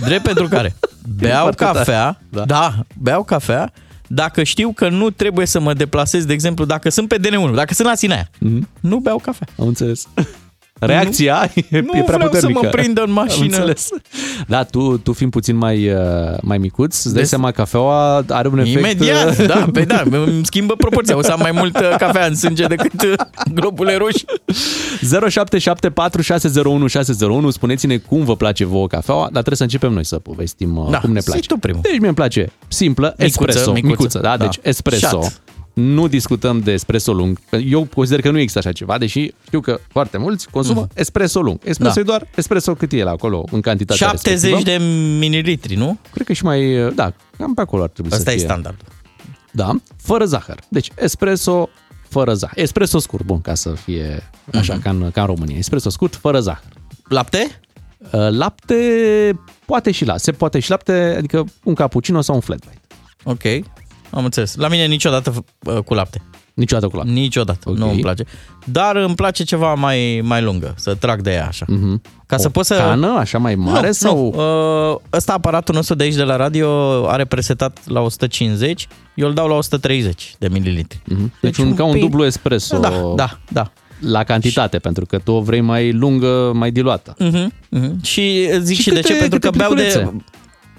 Drept pentru care? (laughs) Beau Partea ta. cafea, Da. da. da, beau cafea dacă știu că nu trebuie să mă deplasez, de exemplu, dacă sunt pe DN1, dacă sunt la Sinaia, Mhm. nu beau cafea. Am înțeles. Reacția (laughs) e, nu e prea vreau să puternică. mă prindă în Am mașină. înțeles. Da, tu, tu fiind puțin mai, uh, mai micuț, îți dai Des- seama cafeaua are un efect... Imediat, uh, da, pe da, (laughs) îmi schimbă proporția. O să am mai mult uh, cafea în sânge decât uh, globule roșii. 0774 601 601 Spuneți-ne cum vă place vouă cafeaua, dar trebuie să începem noi să povestim uh, Da, cum ne zi place. tu primul. Deci mie îmi place simplă, Micuță, espresso, micuță. micuță, da? Da. Deci espresso. Shot. Nu discutăm de espresso lung. Eu consider că nu există așa ceva, deși știu că foarte mulți consumă Mhm. espresso lung. Espresso Da. e doar espresso cât e el acolo, în cantitate 70 de mililitri, nu? Cred că și mai, uh, da, cam pe acolo ar trebui Asta să e fie. standard. Da, fără zahăr. Deci espresso fără zahăr. Espresso scurt, bun, ca să fie așa Mhm. ca, în, ca în România. Espresso scurt, fără zahăr. Lapte? Uh, Lapte, poate și la, se poate și lapte, adică un cappuccino sau un flat white. Ok, am înțeles. La mine niciodată uh, cu lapte. Niciodată cu lapte. Niciodată, Ok. nu îmi place. Dar îmi place ceva mai, mai lungă, să trag de ea așa. Mm-hmm. Ca să o poți să... cană așa mai mare nu, sau... Nu. Uh, ăsta aparatul nostru de aici de la radio are presetat la 150, eu îl dau la 130 de mililitri. Mm-hmm. Deci, un, ca un pic- dublu espresso. Da, da, da. La cantitate, pentru că tu o vrei mai lungă, mai diluată. Uh-huh, uh-huh. Și zic și, Și și de câte- ce, pentru că câte beau de...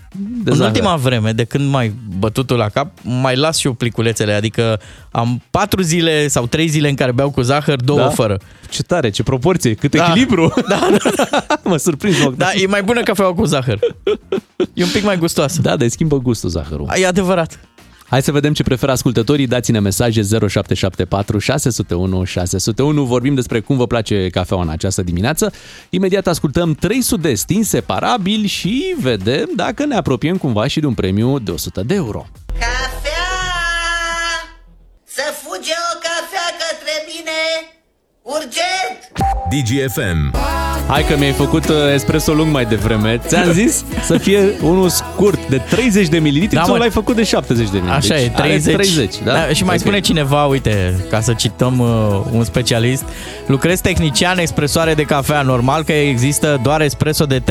pliculețe? De în zahăr. ultima vreme, de când mai bătutul la cap, mai las și eu pliculețele, adică am patru zile sau trei zile în care beau cu zahăr, două Da? fără. Ce tare, ce proporție, cât Da. echilibru. (laughs) Da, (laughs) mă surprins. Bogdan. Da, e mai bună cafeaua cu zahăr. E un pic mai gustoasă. Da, dar schimbă gustul zahărul. E adevărat. Hai să vedem ce preferă ascultătorii. Dați-ne mesaje 0774 601 601. Vorbim despre cum vă place cafeaua în această dimineață. Imediat ascultăm trei sudesti inseparabili și vedem dacă ne apropiem cumva și de un premiu de 100 de euro. Să urgent! DGFM. Hai că mi-ai făcut uh, espresso lung mai devreme. Ți-am zis să fie unul scurt de 30 de mililitri, Da, da, tu mă. l-ai făcut de 70 de mililitri. Așa e, Are 30. 30 da? da și mai Ok. spune cineva, uite, ca să cităm uh, un specialist, lucrez tehnician expresoare de cafea, normal că există doar espresso de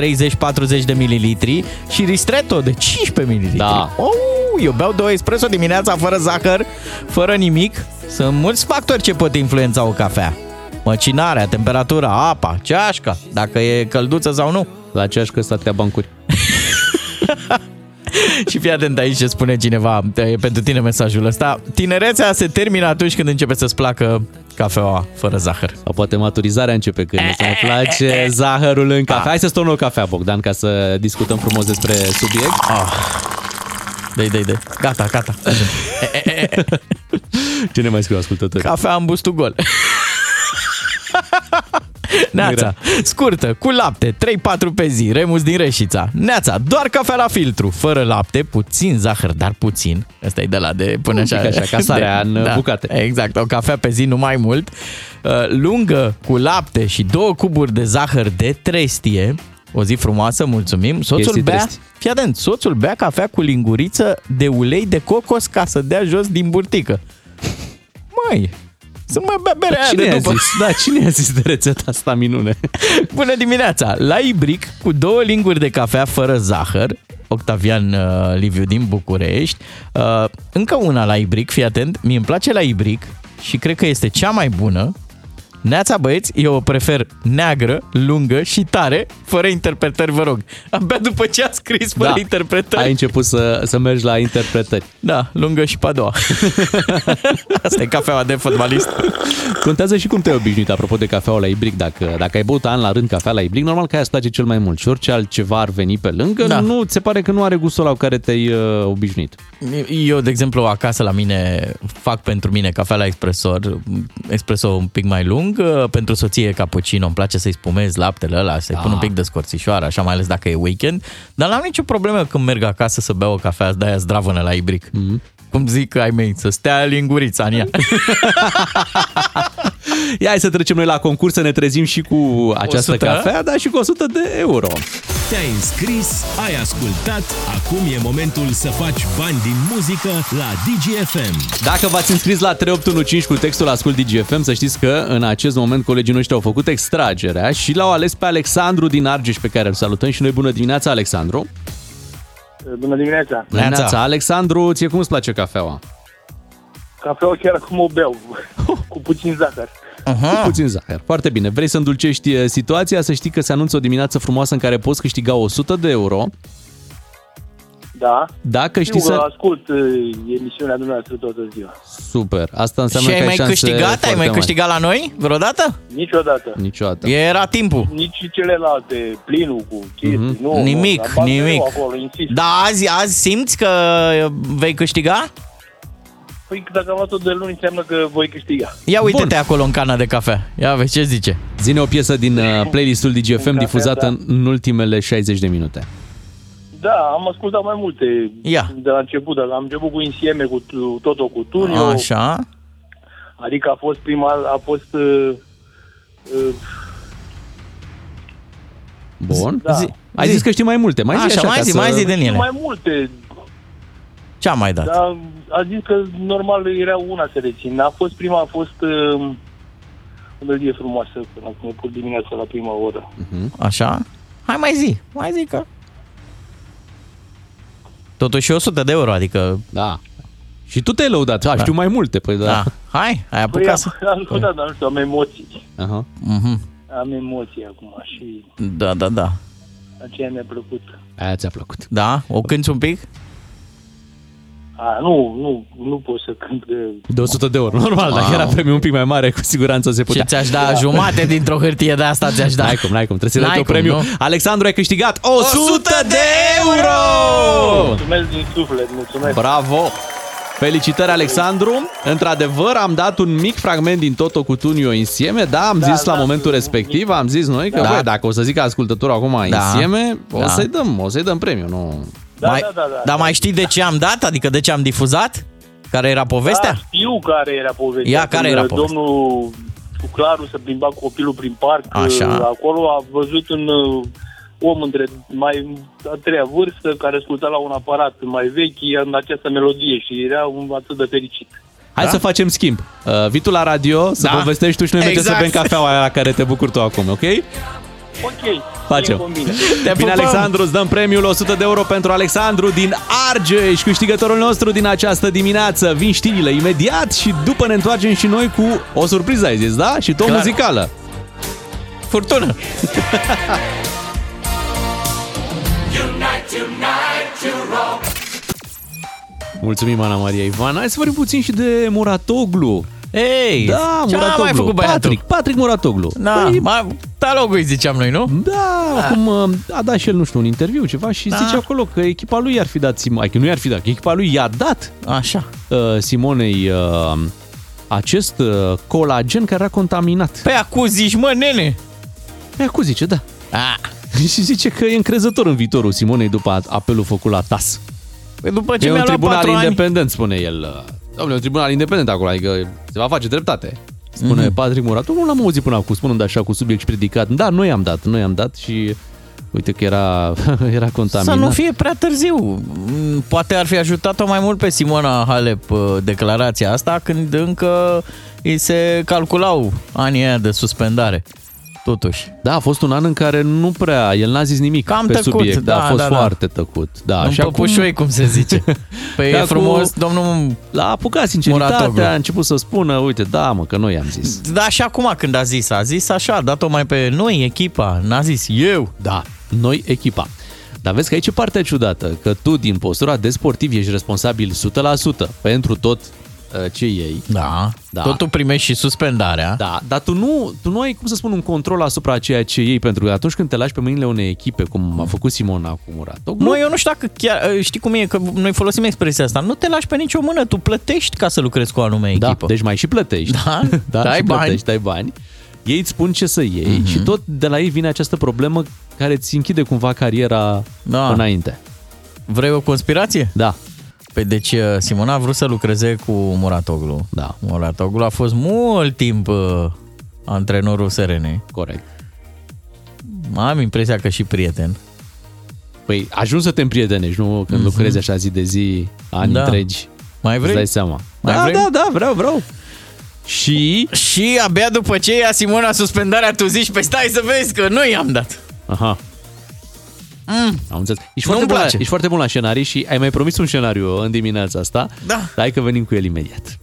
30-40 de mililitri și ristretto de 15 mililitri. Da. Oh, eu beau două espresso dimineața fără zahăr, fără nimic. Sunt mulți factori ce pot influența o cafea. Măcinarea, temperatura, apa, ceașca, dacă e călduță sau nu. La ceașcă statea bancuri. (laughs) Și fii atent aici ce spune cineva, e pentru tine mesajul ăsta. Tinerețea se termină atunci când începe să-ți placă cafeaua fără zahăr. Sau poate maturizarea începe când îți mai place zahărul în cafea. Hai să stornă o cafea, Bogdan, ca să discutăm frumos despre subiect. Ah. Dei, dei, dei. Gata, gata. (laughs) Ce ne mai scriu ascultători? Cafea în bustul gol. (laughs) Neața, scurtă, cu lapte, 3-4 pe zi, remus din Reșița. Neața, doar cafea la filtru, fără lapte, puțin zahăr, dar puțin. Asta e de la de până Un așa. pic așa, ca sarea în bucate. Exact, o cafea pe zi, nu mai mult. Uh, Lungă, cu lapte și două cuburi de zahăr de trestie. O zi frumoasă, mulțumim. Soțul Chestii bea, trestii. fii atent, soțul bea cafea cu linguriță de ulei de cocos ca să dea jos din burtică. Măi, să nu mai bea berea aia Cine de a după. zis? Da, cine a zis de rețeta asta minune? (laughs) Bună dimineața! La Ibric, cu două linguri de cafea fără zahăr, Octavian uh, Liviu din București. Uh, încă una la Ibric, fii atent, mie îmi place la Ibric și cred că este cea mai bună. Neața băieți, eu o prefer neagră, lungă și tare, fără interpretări, vă rog. Abia după ce a scris fără Da. interpretări. Ai început să, să mergi la interpretări. Da, lungă și pe a doua. (laughs) Asta e cafeaua de fotbalist. Contează și cum te-ai obișnuit, apropo de cafeaua la Ibric. Dacă, dacă ai băut an la rând cafea la Ibric, normal că aia îți place cel mai mult. Și orice altceva ar veni pe lângă, Da. da. nu ți se pare că nu are gustul la care te-ai uh, obișnuit. Eu, de exemplu, acasă la mine fac pentru mine cafea la espresor, espresso un pic mai lung, pentru soție cappuccino, îmi place să-i spumez laptele ăla, să-i Da. pun un pic de scorțișoară, așa mai ales dacă e weekend, dar n-am nicio problemă când merg acasă să beau o cafea de aia zdravănă la ibric. Mm-hmm. Cum zic ai mei, să stea lingurița în ea. (laughs) Ia hai să trecem noi la concurs, să ne trezim și cu această 100? cafea, dar și cu 100 de euro. Te-ai înscris, ai ascultat, acum e momentul să faci bani din muzică la DGFM. Dacă v-ați înscris la 3815 cu textul Ascult DGFM, să știți că în acest moment colegii noștri au făcut extragerea și l-au ales pe Alexandru din Argeș, pe care îl salutăm și noi. Bună dimineața, Alexandru! Bună dimineața! Bună dimineața, Alexandru, ție cum îți place cafeaua? Cafeaua chiar acum o beau, cu puțin zahăr. Aha. Cu puțin zahăr. Foarte bine. Vrei să îndulcești eh, situația, să știi că se anunță o dimineață frumoasă în care poți câștiga 100 de euro. Da. Dacă știi Eu să... ascult uh, emisiunea dumneavoastră toată ziua. Super. Asta înseamnă și că ai ai mai șanse câștigat? Ai foarte mai mari. câștigat la noi vreodată? Niciodată. Niciodată. Era timpul. Nici celelalte, plinul cu chestii. Mhm. Nu, nimic, nu, dar bag nimic. mereu Acolo, insist. Da, azi, azi simți că vei câștiga? Păi dacă am luat-o de luni înseamnă că voi câștiga. Ia uite-te acolo în cana de cafea. Ia vezi ce zice. Zine o piesă din uh, playlistul DGFM cafea, difuzată da. în ultimele 60 de minute. Da, am ascultat mai multe Ia. de la început. Dar am început cu Insieme, cu tu- Toto cu Tunio. Așa. Adică a fost prima, a fost... Uh, uh, Bun. Da. Zi, ai zis că știi mai multe. Mai zi Așa, așa, mai ca zi, să... mai zi din Știu ele. mai multe, Ce am mai dat? dar a zis că normal era una să rețin. A fost prima, a fost uh, o melodie frumoasă până când pur dimineața la prima oră. Așa? Hai mai zi, mai zi că... Totuși 100 de euro, adică... Da. Și tu te-ai lăudat. A, știu mai multe. Păi da. Da. Hai, ai Păi apucat am, să... am lăudat, dar nu știu, am emoții. Aha. Mhm. Am emoții acum și Da, da, da. aceea mi-a plăcut. Aia ți-a plăcut. Da? O cânti un pic? A, nu, nu, nu pot să cânt că... De 100 de euro. (laughs) Normal, dacă Wow. era premiu un pic mai mare, cu siguranță se putea. Și ți-aș da jumate (laughs) dintr-o hârtie de asta, ți-aș da. N-ai cum, n-ai cum. Trebuie să-i dai N-ai tu cum, premiu. nu? Alexandru, ai câștigat 100 de euro! Mulțumesc din suflet, mulțumesc. Bravo! Felicitări, Alexandru! Într-adevăr, am dat un mic fragment din Toto cu Tunio Insieme, da, am Da, zis la da, momentul respectiv, am zis noi că, Da. bă, dacă o să zică ascultătorul acum Da. Insieme, o Da. să-i dăm, o să-i dăm premiu, nu... Da, mai, da, da, da. Dar mai știi de ce am dat? Adică de ce am difuzat? Care era povestea? Da, știu care era povestea. Ia, care Când, era uh, povestea? Domnul Claru se plimba cu copilul prin parc. Așa. uh, Acolo a văzut un uh, om între mai a treia vârstă care asculta la un aparat mai vechi în această melodie și era un atât de fericit. Hai Da? să facem schimb. Uh, vii tu la radio, să Da. povestești tu și noi mergem Exact. să bem cafeaua aia la care te bucuri tu acum, ok? Ok, Facem. e combine. Te Bine, pupăm! Alexandru, îți dăm premiul 100 de euro pentru Alexandru din Argeș, câștigătorul nostru din această dimineață. Vin știrile imediat și după ne întoarcem și noi cu o surpriză, ai zis, da? Și tot Clar. muzicală. Furtună! (laughs) Mulțumim, Ana Maria Ivana. Hai să vorbim puțin și de Muratoglu. Ei, Da, ce a Muratoglu. mai făcut băiatul? Patrick, Patrick Muratoglu. Da, Păi, mai, talogul îi ziceam noi, nu? Da, acum uh, a dat și el, nu știu, un interviu, ceva și Da. zice acolo că echipa lui i-ar fi dat Simone, că nu i-ar fi dat, că echipa lui i-a dat Așa. uh, Simonei uh, acest uh, colagen care era contaminat. Păi acum zici, mă, nene! Pe acum zice, da. A, (laughs) și zice că e încrezător în viitorul Simonei după apelul făcut la TAS. păi după ce E un mi-a luat tribunal patru ani... independent, spune el. Domnule, un tribunal independent acolo, adică se va face dreptate. Spune Mhm. mm-hmm. Patrick Murat. Nu l-am auzit până acum, spunând așa cu subiect și predicat. Da, noi am dat, noi am dat și uite că era, (laughs) era contaminat. Să nu fie prea târziu. Mm, Poate ar fi ajutat-o mai mult pe Simona Halep uh, declarația asta când încă îi se calculau anii aia de suspendare. Totuși. Da, a fost un an în care nu prea, el n-a zis nimic Cam pe tăcut, subiect. da, a fost da, da. foarte tăcut. Da, În și acum păpușoi, cum se zice. (laughs) Păi De e acum- frumos, domnul l-a apucat sinceritatea, Muratoglu. a început să spună, uite, da, mă, că noi am zis. Da, și acum când a zis, a zis așa, a dat-o mai pe noi, echipa, n-a zis eu. Da, noi echipa. Dar vezi că aici e partea ciudată, că tu din postura de sportiv ești responsabil 100% pentru tot uh, ce iei. Da, Da. tot tu primești și suspendarea. Da, dar tu nu, tu nu ai, cum să spun, un control asupra ceea ce iei, pentru că atunci când te lași pe mâinile unei echipe, cum a făcut Simona cu Murat, Mă, eu nu știu dacă chiar, știi cum e, că noi folosim expresia asta, nu te lași pe nicio mână, tu plătești ca să lucrezi cu o anume da, echipă. deci mai și plătești. Da, (laughs) da dai și bani. plătești, dai bani. Ei îți spun ce să iei Mhm. și tot de la ei vine această problemă care îți închide cumva cariera Da. înainte. Vrei o conspirație? Da. Păi deci uh, Simona a vrut să lucreze cu Muratoglu. Da. Muratoglu a fost mult timp uh, antrenorul SRN. Corect. Am impresia că și prieten. Păi ajungi să te împrietenești, nu? Când Mhm. lucrezi așa zi de zi, ani Da. întregi. Mai vrei? Îți dai seama. Mai da, vrei? da, da, vreau, vreau. Și... Și abia după ce ia Simona suspendarea, tu zici, pe stai să vezi că noi i-am dat. Aha. Mm. Am înțeles. Ești Nu-mi foarte, bun la, place. ești foarte bun la scenarii și ai mai promis un scenariu în dimineața asta. Da. Dar hai că venim cu el imediat.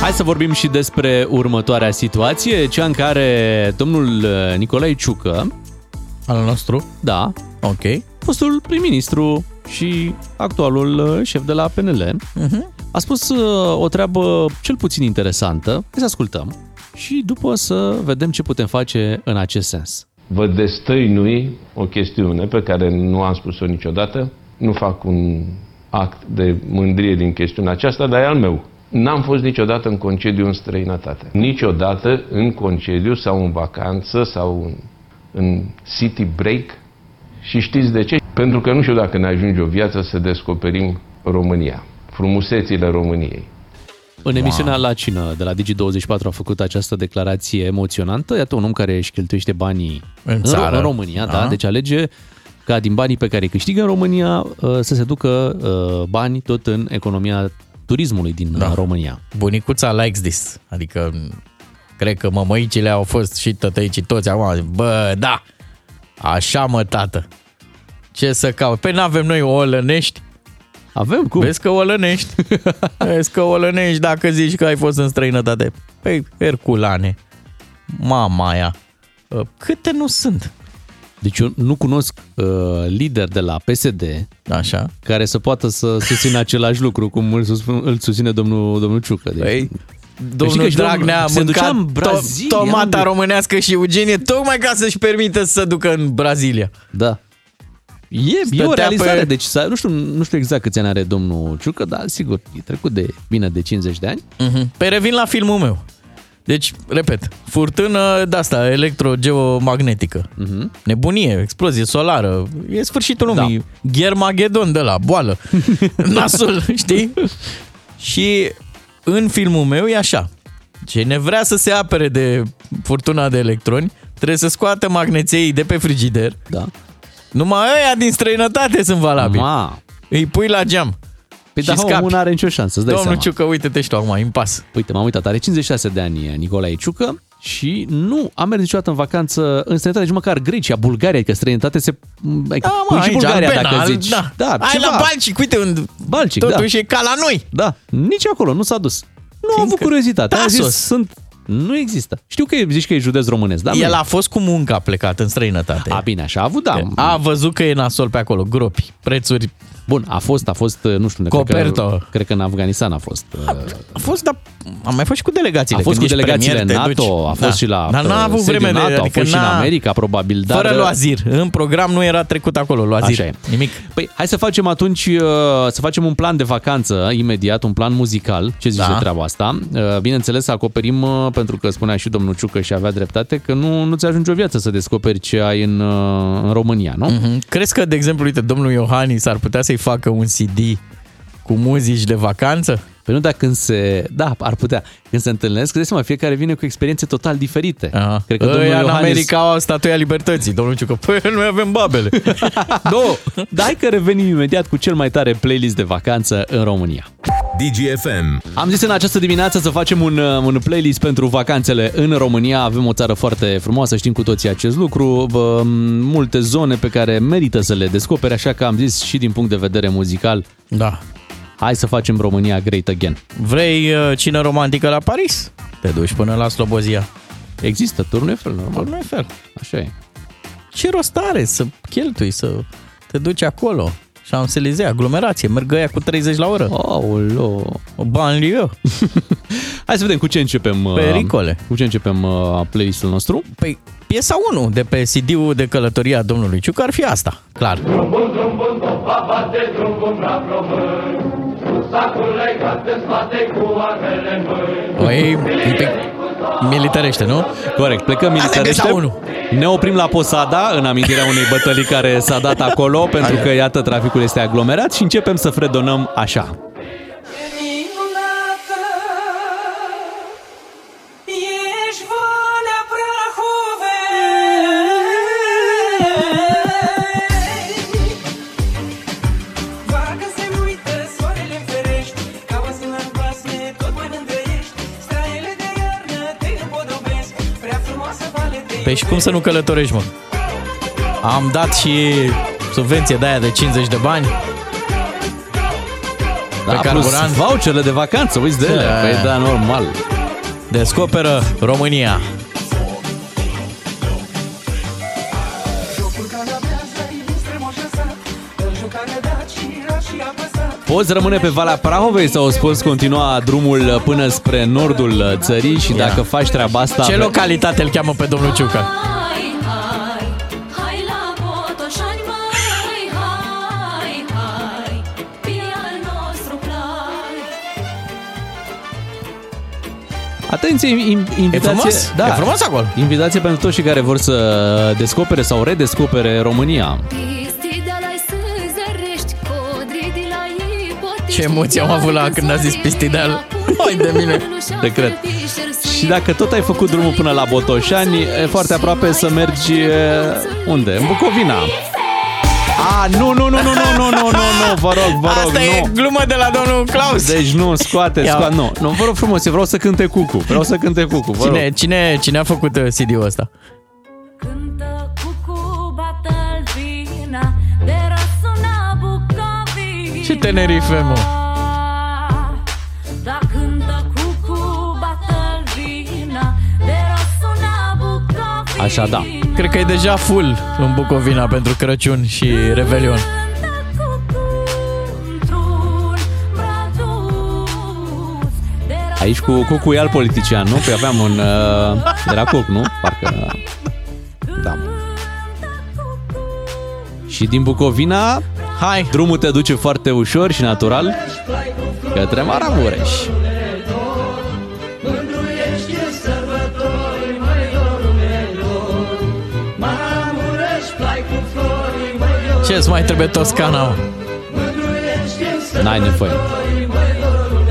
Hai să vorbim și despre următoarea situație, cea în care domnul uh, Nicolae Ciucă, Al nostru? da, Ok. fostul prim-ministru și actualul uh, șef de la PNL, Mhm. a spus uh, o treabă cel puțin interesantă. Hai să ascultăm și după să vedem ce putem face în acest sens. Vă destăinui o chestiune pe care nu am spus-o niciodată. Nu fac un act de mândrie din chestiunea aceasta, dar e al meu. N-am fost niciodată în concediu în străinătate. Niciodată în concediu sau în vacanță sau în, în city break. Și știți de ce? Pentru că nu știu dacă ne ajunge o viață să descoperim România, frumusețile României. În emisiunea La Cină de la Digi24 a făcut această declarație emoționantă. Iată un om care își cheltuiește banii În Ro- țară. în România, da, Aha. deci alege ca din banii pe care îi câștigă în România uh, să se ducă uh, bani tot în economia turismului din da. România. Bunicuța likes this. Adică cred că mămăicile au fost și tătăicii toți acum. Bă, da, așa mă, tată. Ce să caut? Păi n-avem noi olănești? Avem, cum? Vezi că olănești? (laughs) Vezi că olănești dacă zici că ai fost în străinătate. Păi, Herculane, mama aia, Ă, câte nu sunt? Deci eu nu cunosc uh, lider de la PSD Așa. care să poată să susțină același lucru cum îl, sus- îl susține domnul, domnul Ciucă. Deci, Păi, Știi Domnul că și Dragnea a se ducea mâncat în Brazilia, to- tomata unde- românească și Eugenie tocmai ca să-și permită să se ducă în Brazilia. Da. E, e Stătea o realizare, pe- deci să- nu știu, nu știu exact câți ani are domnul Ciucă, dar sigur, e trecut de bine de 50 de ani. Uh-huh. Pe revin la filmul meu. Deci, repet, furtână de asta, electrogeomagnetică. Uh-huh. Nebunie, explozie solară. E sfârșitul lumii. Da. Ghermagedon de la boală. (laughs) Nasul, știi? Și în filmul meu e așa. Cine vrea să se apere de furtuna de electroni, trebuie să scoată magneței de pe frigider. Da. Numai ăia din străinătate sunt valabili. Ma. Îi pui la geam. Păi Și da, scapi. omul nu are nicio șansă, îți dai Domnul seama. Ciucă, uite-te și tu acum, impas. Uite, m-am uitat, are 56 de ani Nicolae Ciucă și nu a mers niciodată în vacanță în străinătate, nici măcar Grecia, Bulgaria, adică străinătate se... Adică Da, pui mă, și aici, Bulgaria Albena, dacă al- zici. da. da Ai ceva. la Balcic, uite unde Balcic, totuși da. e ca la noi. Da, nici acolo nu s-a dus. Nu a avut curiozitate. A zis, Tasos. sunt... Nu există. Știu că e- zici că e județ românesc, da? El a fost cu muncă, a plecat în străinătate. A, bine, așa a avut, da. A văzut că e nasol pe acolo, gropi, prețuri. Bun, a fost, a fost, nu știu, cred Coperto. că, cred că în Afganistan a fost. A fost, dar am mai fost și cu delegațiile. A fost Când cu ești delegațiile premier, te NATO, duci. a fost Da. și la Dar n-a uh, avut sediul vreme de... NATO, adică a fost și în n-a- America, probabil. Dar, Fără loazir. În program nu era trecut acolo, loazir. Așa e. Nimic. Păi, hai să facem atunci, uh, să facem un plan de vacanță imediat, un plan muzical. Ce zici Da. de treaba asta? Uh, Bineînțeles, să acoperim, uh, pentru că spunea și domnul Ciucă și avea dreptate, că nu, nu ți ajunge o viață să descoperi ce ai în, uh, în România, nu? Mhm. Crezi că, de exemplu, uite, domnul Iohannis ar putea să-i facă un CD cu muzici de vacanță? Păi nu, dar când se... Da, ar putea. Când se întâlnesc, îți dai seama, fiecare vine cu experiențe total diferite. Aha. Cred că domnul Ăia în Iohannis... America au statuia libertății. Domnul Ciucă, păi noi avem babele. (laughs) Două. Dar hai că revenim imediat cu cel mai tare playlist de vacanță în România. DGFM. Am zis în această dimineață să facem un, uh, un playlist pentru vacanțele în România. Avem o țară foarte frumoasă, știm cu toții acest lucru. Bă, multe zone pe care merită să le descoperi, așa că am zis și din punct de vedere muzical. Da. Hai să facem România great again. Vrei uh, cină romantică la Paris? Te duci până la Slobozia. Există turnul Eiffel, normal. Turnul Eiffel. Așa e. Ce rost are să cheltui, să te duci acolo? Champs-Élysées, aglomerație, merg ăia cu 30 la oră. Aoleo. O banlieue. (laughs) Hai să vedem cu ce începem. uh, Pericole. Cu ce începem uh, playlistul nostru? Păi, piesa 1 de pe CD-ul de călătorie a domnului Ciucă ar fi asta, clar. Drum bun, drum bun, papa de drum bun, brav român, cu sacul legat în spate, cu armele în mâini. Păi, un pic militarește, nu? Corect, plecăm militarește. piesa unu. Ne oprim la Posada, în amintirea unei bătălii care s-a dat acolo, pentru că, iată, traficul este aglomerat și începem să fredonăm așa. Păi și cum să nu călătorești, mă? Am dat și subvenție de aia de 50 de bani. Da, pe plus carburant. voucherele de vacanță, uiți de ele. Da. Păi da, normal. Descoperă România. Poți rămâne pe Valea Prahovei sau îți poți continua drumul până spre nordul țării și dacă faci treaba asta... Ce localitate îl cheamă pe domnul Ciucă? Hai, hai, hai la Botoșani, mai Hai, hai, fie al nostru plai Atenție, in- invitație... frumos? Da, E frumos acolo. Invitație pentru toți cei care vor să descopere sau redescopere România. Ce emoție am avut la când a zis Pistideal. Hai de mine. Te cred. Și dacă tot ai făcut drumul până la Botoșani, e foarte aproape să mergi e, unde? În Bucovina. A, nu, nu, nu, nu, nu, nu, nu, nu, nu, vă rog, vă rog, Asta nu. e glumă de la domnul Claus. Deci nu, scoate, Ia. scoate, nu, nu, vă rog frumos, eu vreau să cânte Cucu, vreau să cânte Cucu, vă rog. Cine, cine, cine a făcut uh, CD-ul ăsta? Tenerife, mă? Da cântă cucu, bată vina, de răsuna Bucovina. Așa, da. Cred că e deja full în Bucovina pentru Crăciun și Revelion. Aici cu Cucu e alt politician, nu? Păi aveam un... Uh, era Cuc, nu? Parcă... Da. Și din Bucovina, hai, drumul te duce foarte ușor și natural către Maramureș. Ce îți mai trebuie Toscana, mă? N-ai nevoie.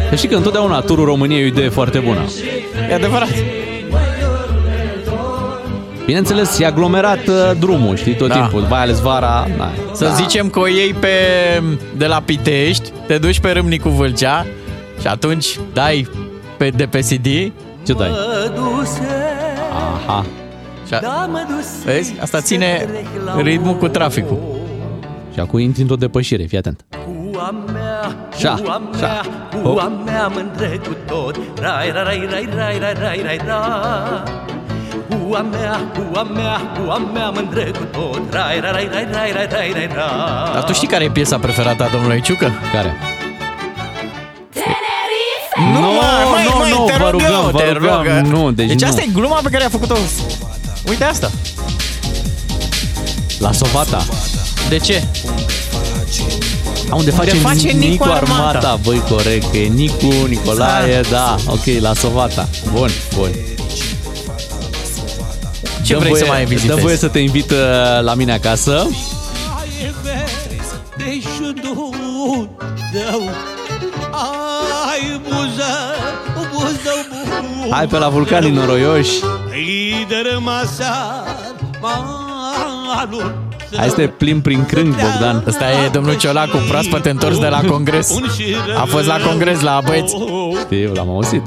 Să știi că întotdeauna turul României e o idee foarte bună. E adevărat. Bineînțeles, e aglomerat uh, drumul, știi, tot Da. timpul. Mai ales vara. Na. Să Da. zicem că o iei pe, de la Pitești, te duci pe Râmnicu Vâlcea și atunci dai pe, de pe CD. Ce dai? Aha. Și a, vezi? Asta ține ritmul cu traficul. Și acum intri într-o depășire, fii atent. Cua mea, Șa, cua șa. mea, cua mea mândră cu tot Rai, rai, rai, rai, rai, rai, rai, rai, rai Cua mea, cua mea, cua mea mândră cu tot Rai, rai, rai, rai, rai, rai, rai, rai, rai Dar tu știi care e piesa preferată a domnului Ciucă? Care? Nu, Nu, mă, măi, nu, măi, nu, te vă rog rugăm, eu, vă te rugăm, rog. nu, deci deci nu. asta e gluma pe care a făcut-o. Uite asta. La Sovata. De ce? A, unde face, Unde face Nicu Nicu Armata. Armata. Băi, corect, că e Nicu, Nicolae, da, ok, la Sovata. Bun, bun. Ce vrei să mai vizitezi? Dă voie să te invit uh, la mine acasă. Deși nu dau Ai buză, buză, buză Hai pe la vulcanii noroioși. Ai de rămasar malul Hai să te plimbi prin crâng, Bogdan. Ăsta e domnul Ciolacu, proaspăt întors de la congres. A fost la congres la băieți. Știu, l-am auzit.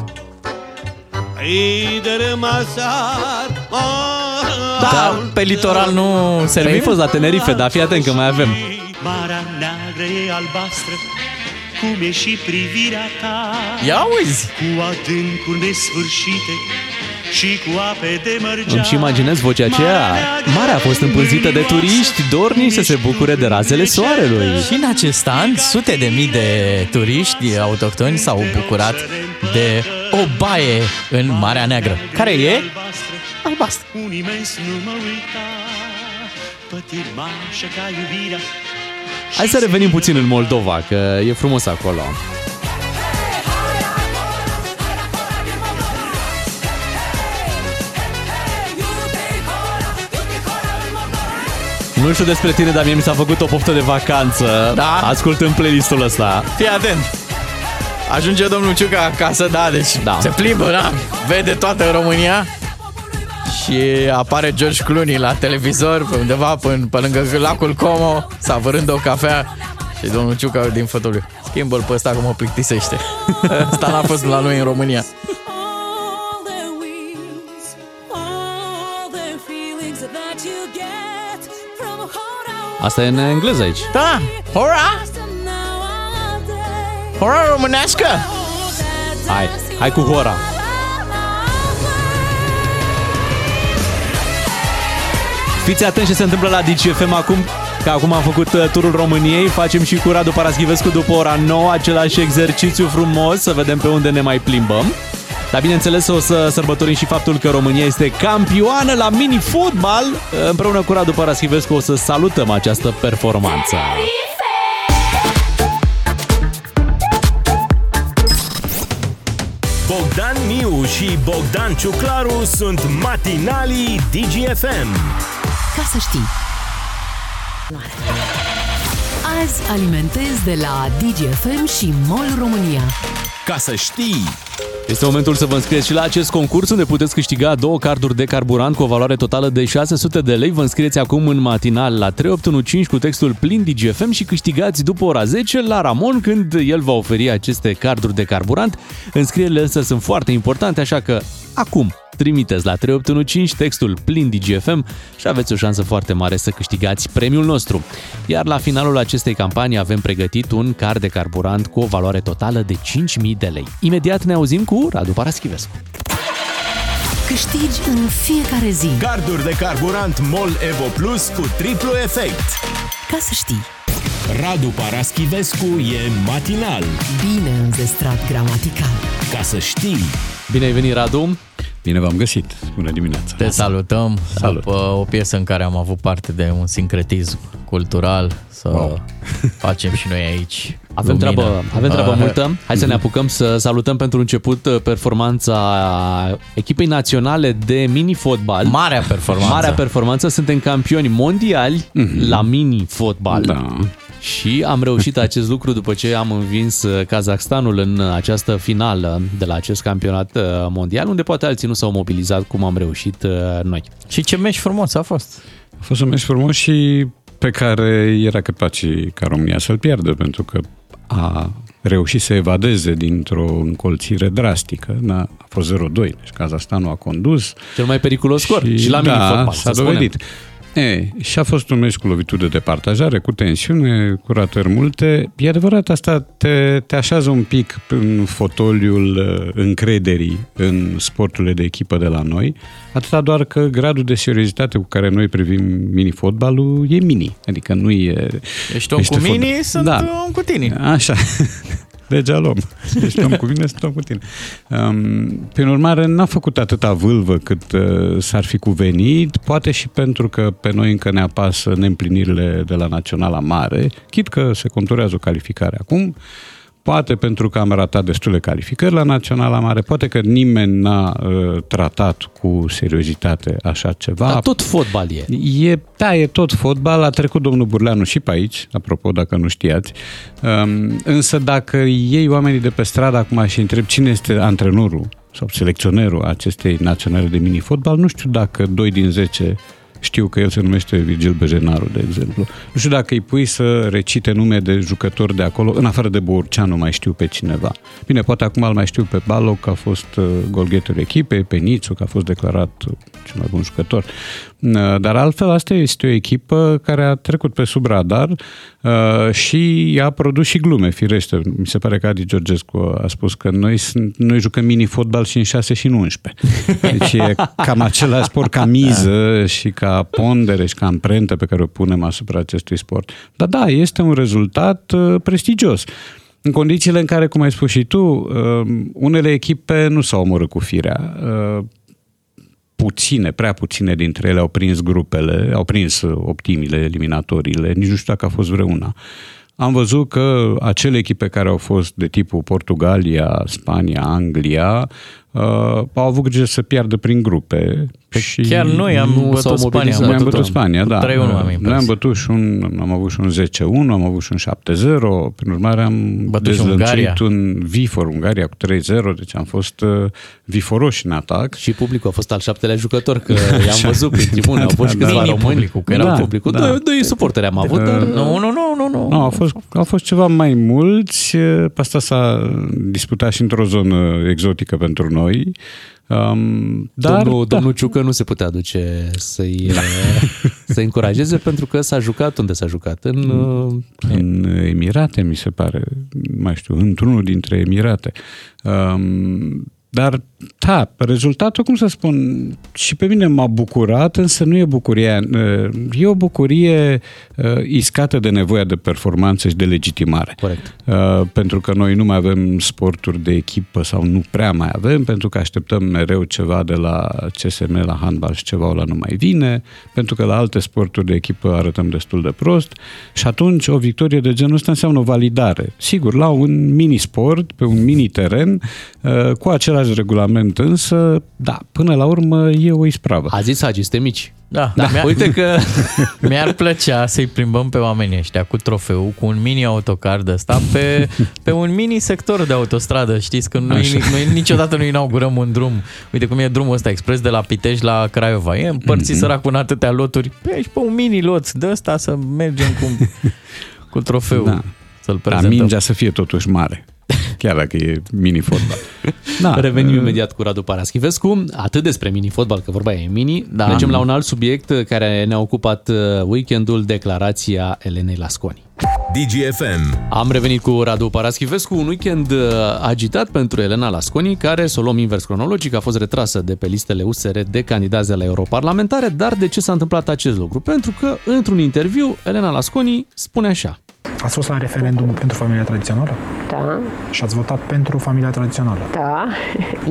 Ai de rămasar Da, pe litoral nu Păi servim? ai fost la Tenerife, dar fii atent că mai avem. Marea neagră e albastră Cum e și privirea ta Ia uzi! Cu adâncuri nesfârșite Și cu ape de mărgea Îmi și imaginez vocea aceea. Marea a fost împânzită de turiști dornici să se bucure de razele soarelui. Și în acest an, sute de mii de turiști autohtoni s-au bucurat de o baie în Marea Neagră. Care e? Albastră. Un imens nu mă uita Pătimașă ca iubirea Hai să revenim puțin în Moldova, că e frumos acolo. Nu știu despre tine, dar mie mi s-a făcut o poftă de vacanță Da? ascultând playlistul ăsta. Fii atent! Ajunge domnul Ciucă acasă, da, deci Da. se plimbă, da, vede toată România și apare George Clooney la televizor pe undeva pe, pe lângă lacul Como, savărând o cafea și domnul Ciucă din fotoliu. Schimbă-l pe ăsta că mă plictisește. (laughs) Asta n-a fost la noi în România. Asta e în engleză aici. Da, hora! Hora românească! Hai, hai cu hora. Fiți atenți ce se întâmplă la DGFM acum, că acum am făcut uh, turul României, facem și cu Radu Paraschivescu după ora 9, același exercițiu frumos, să vedem pe unde ne mai plimbăm. Dar bineînțeles o să sărbătorim și faptul că România este campioană la mini-fotbal. Împreună cu Radu Paraschivescu o să salutăm această performanță. Bogdan Miu și Bogdan Ciuclaru sunt matinalii DGFM. Ca să știi. Azi alimentezi de la DGFM și MOL România. Ca să știi! Este momentul să vă înscrieți și la acest concurs unde puteți câștiga două carduri de carburant cu o valoare totală de 600 de lei. Vă înscrieți acum în matinal la 3815 cu textul plin DGFM și câștigați după ora 10 la Ramon când el va oferi aceste carduri de carburant. Înscrierile însă sunt foarte importante, așa că acum trimiteți la 3815 textul plin DGFM și aveți o șansă foarte mare să câștigați premiul nostru. Iar la finalul acestei campanii avem pregătit un card de carburant cu o valoare totală de 5.000 de lei. Imediat ne auzim cu Radu Paraschivescu. Câștigi în fiecare zi. Carduri de carburant MOL Evo Plus cu triplu efect. Ca să știi. Radu Paraschivescu e matinal. Bine înzestrat gramatical. Ca să știi! Bine ai venit, Radu! Bine v-am găsit! Bună dimineața! Te salutăm Salut. după o piesă în care am avut parte de un sincretism cultural să wow. (laughs) facem și noi aici Avem lumină. treabă, avem treabă Ah, multă. Hai să ne apucăm să salutăm pentru început uh, performanța echipei naționale de mini-fotbal. Marea performanță. Marea performanță. Suntem campioni mondiali la mini-fotbal. Da. Și am reușit acest lucru după ce am învins uh, Kazakhstanul în această finală de la acest campionat uh, mondial, unde poate alții nu s-au mobilizat cum am reușit uh, noi. Și ce meci frumos a fost! A fost un meci frumos și pe care era cât paci ca România să-l pierdă, pentru că a reușit să evadeze dintr-o încolțire drastică. Da, a fost 0-2, deci Kazahstanul a condus. Cel mai periculos scor și la da, mini-fotbal, s-a să spunem. Dovedit. E, și a fost un meci cu lovituri de departajare, cu tensiune, cu ratări multe. E adevărat, asta te, te așează un pic în fotoliul uh, încrederii în sporturile de echipă de la noi, atâta doar că gradul de seriozitate cu care noi privim mini-fotbalul e mini, adică nu e... Ești om cu fotbal. mini, sunt da. om cu tine. Așa. (laughs) Legea om. Ești om cu mine, sunt om cu tine. Um, prin urmare, n-a făcut atâta vâlvă cât uh, s-ar fi cuvenit, poate și pentru că pe noi încă ne apasă neîmplinirile de la Naționala Mare, chit că se conturează o calificare acum, poate pentru că am ratat destule calificări la Naționala Mare, poate că nimeni n-a uh, tratat cu seriozitate așa ceva. Dar tot fotbal e. E, da, e tot fotbal. A trecut domnul Burleanu și pe aici, apropo, dacă nu știați. Um, însă dacă iei oamenii de pe stradă acum și întreb cine este antrenorul sau selecționerul acestei naționale de mini-fotbal, nu știu dacă 2 din 10 știu că el se numește Virgil Bejenaru, de exemplu. Nu știu dacă îi pui să recite nume de jucători de acolo, în afară de Borceanu, nu mai știu pe cineva. Bine, poate acum îl mai știu pe Baloc, că a fost uh, golgheterul echipei, pe Nițu, că a fost declarat uh, cel mai bun jucător. Uh, Dar altfel, asta este o echipă care a trecut pe sub radar uh, și a produs și glume, firește. Mi se pare că Adi Georgescu a spus că noi, sunt, noi jucăm mini-fotbal și în 6 și în 11. Deci e cam același sport ca miză și ca pondere și ca amprentă pe care o punem asupra acestui sport. Dar da, este un rezultat uh, prestigios. În condițiile în care, cum ai spus și tu, uh, unele echipe nu s-au omorât cu firea. Uh, puține, prea puține dintre ele au prins grupele, au prins uh, optimile, eliminatoriile, nici nu știu dacă a fost vreuna. Am văzut că acele echipe care au fost de tipul Portugalia, Spania, Anglia, uh, au avut grijă să piardă prin grupe. Și chiar noi am nu bătut s-au Spania, mobilizat. am Noi am bătut- bătut Spania, cu da. 3-1 am Noi impresia. am bătut și un, am avut și un 10-1, am avut și un 7-0, prin urmare am Bătut și dezlănțuit Ungaria. un Vifor, Ungaria cu 3-0, deci am fost uh, viforoși în atac. Și publicul a fost al șaptelea jucător, că (laughs) i-am văzut prin tribune, au fost și Da, câțiva da, români. publicul, că erau da, publicul. da. Doi, doi suporteri am avut, dar... Nu, nu, nu, nu, nu. Nu, au fost, au fost ceva mai mulți, pe asta s-a disputat și într-o zonă exotică pentru noi. Um, dar, domnul, da. domnul Ciucă nu se putea duce să-i, (laughs) să-i încurajeze pentru că s-a jucat unde s-a jucat? În, uh, în Emirate, mi se pare, nu mai știu, într-unul dintre Emirate. Um, dar, da, rezultatul, cum să spun, și pe mine m-a bucurat, însă nu e bucuria, uh, e o bucurie uh, iscată de nevoia de performanță și de legitimare. Corect. Uh, pentru că noi nu mai avem sporturi de echipă sau nu prea mai avem, pentru că așteptăm mereu ceva de la CSM la handbal și ceva la nu mai vine, pentru că la alte sporturi de echipă arătăm destul de prost și atunci o victorie de genul ăsta înseamnă o validare. Sigur, la un mini sport, pe un mini teren, uh, cu același limbaj, regulament, însă, da, până la urmă e o ispravă. A zis Hagi, suntem mici. Da, Da, mi-a- uite că- (laughs) Mi-ar plăcea să-i plimbăm pe oamenii ăștia cu trofeu, cu un mini autocar de ăsta, pe, pe un mini sector de autostradă. Știți că noi, Așa. noi niciodată nu inaugurăm un drum. Uite cum e drumul ăsta expres de la Pitești la Craiova. E împărțit mm-hmm. sărac cu în atâtea loturi. Pe aici, pe un mini lot de ăsta să mergem cu, cu trofeu. Da. Să-l Da, prezentăm. mingea să fie totuși mare. Chiar dacă e mini-fotbal. (laughs) Da, Revenim uh, imediat cu Radu Paraschivescu. Atât despre mini-fotbal, că vorba e mini. Da. Mergem la un alt subiect care ne-a ocupat uh, weekendul, declarația Elenei Lasconi. DGFM. Am revenit cu Radu Paraschivescu, un weekend uh, agitat pentru Elena Lasconi, care, să o luăm invers cronologic, a fost retrasă de pe listele USR de candidați de la europarlamentare, dar de ce s-a întâmplat acest lucru? Pentru că, într-un interviu, Elena Lasconi spune așa. Ați fost la referendumul pentru familia tradițională? Da. Și ați votat pentru familia tradițională? Da,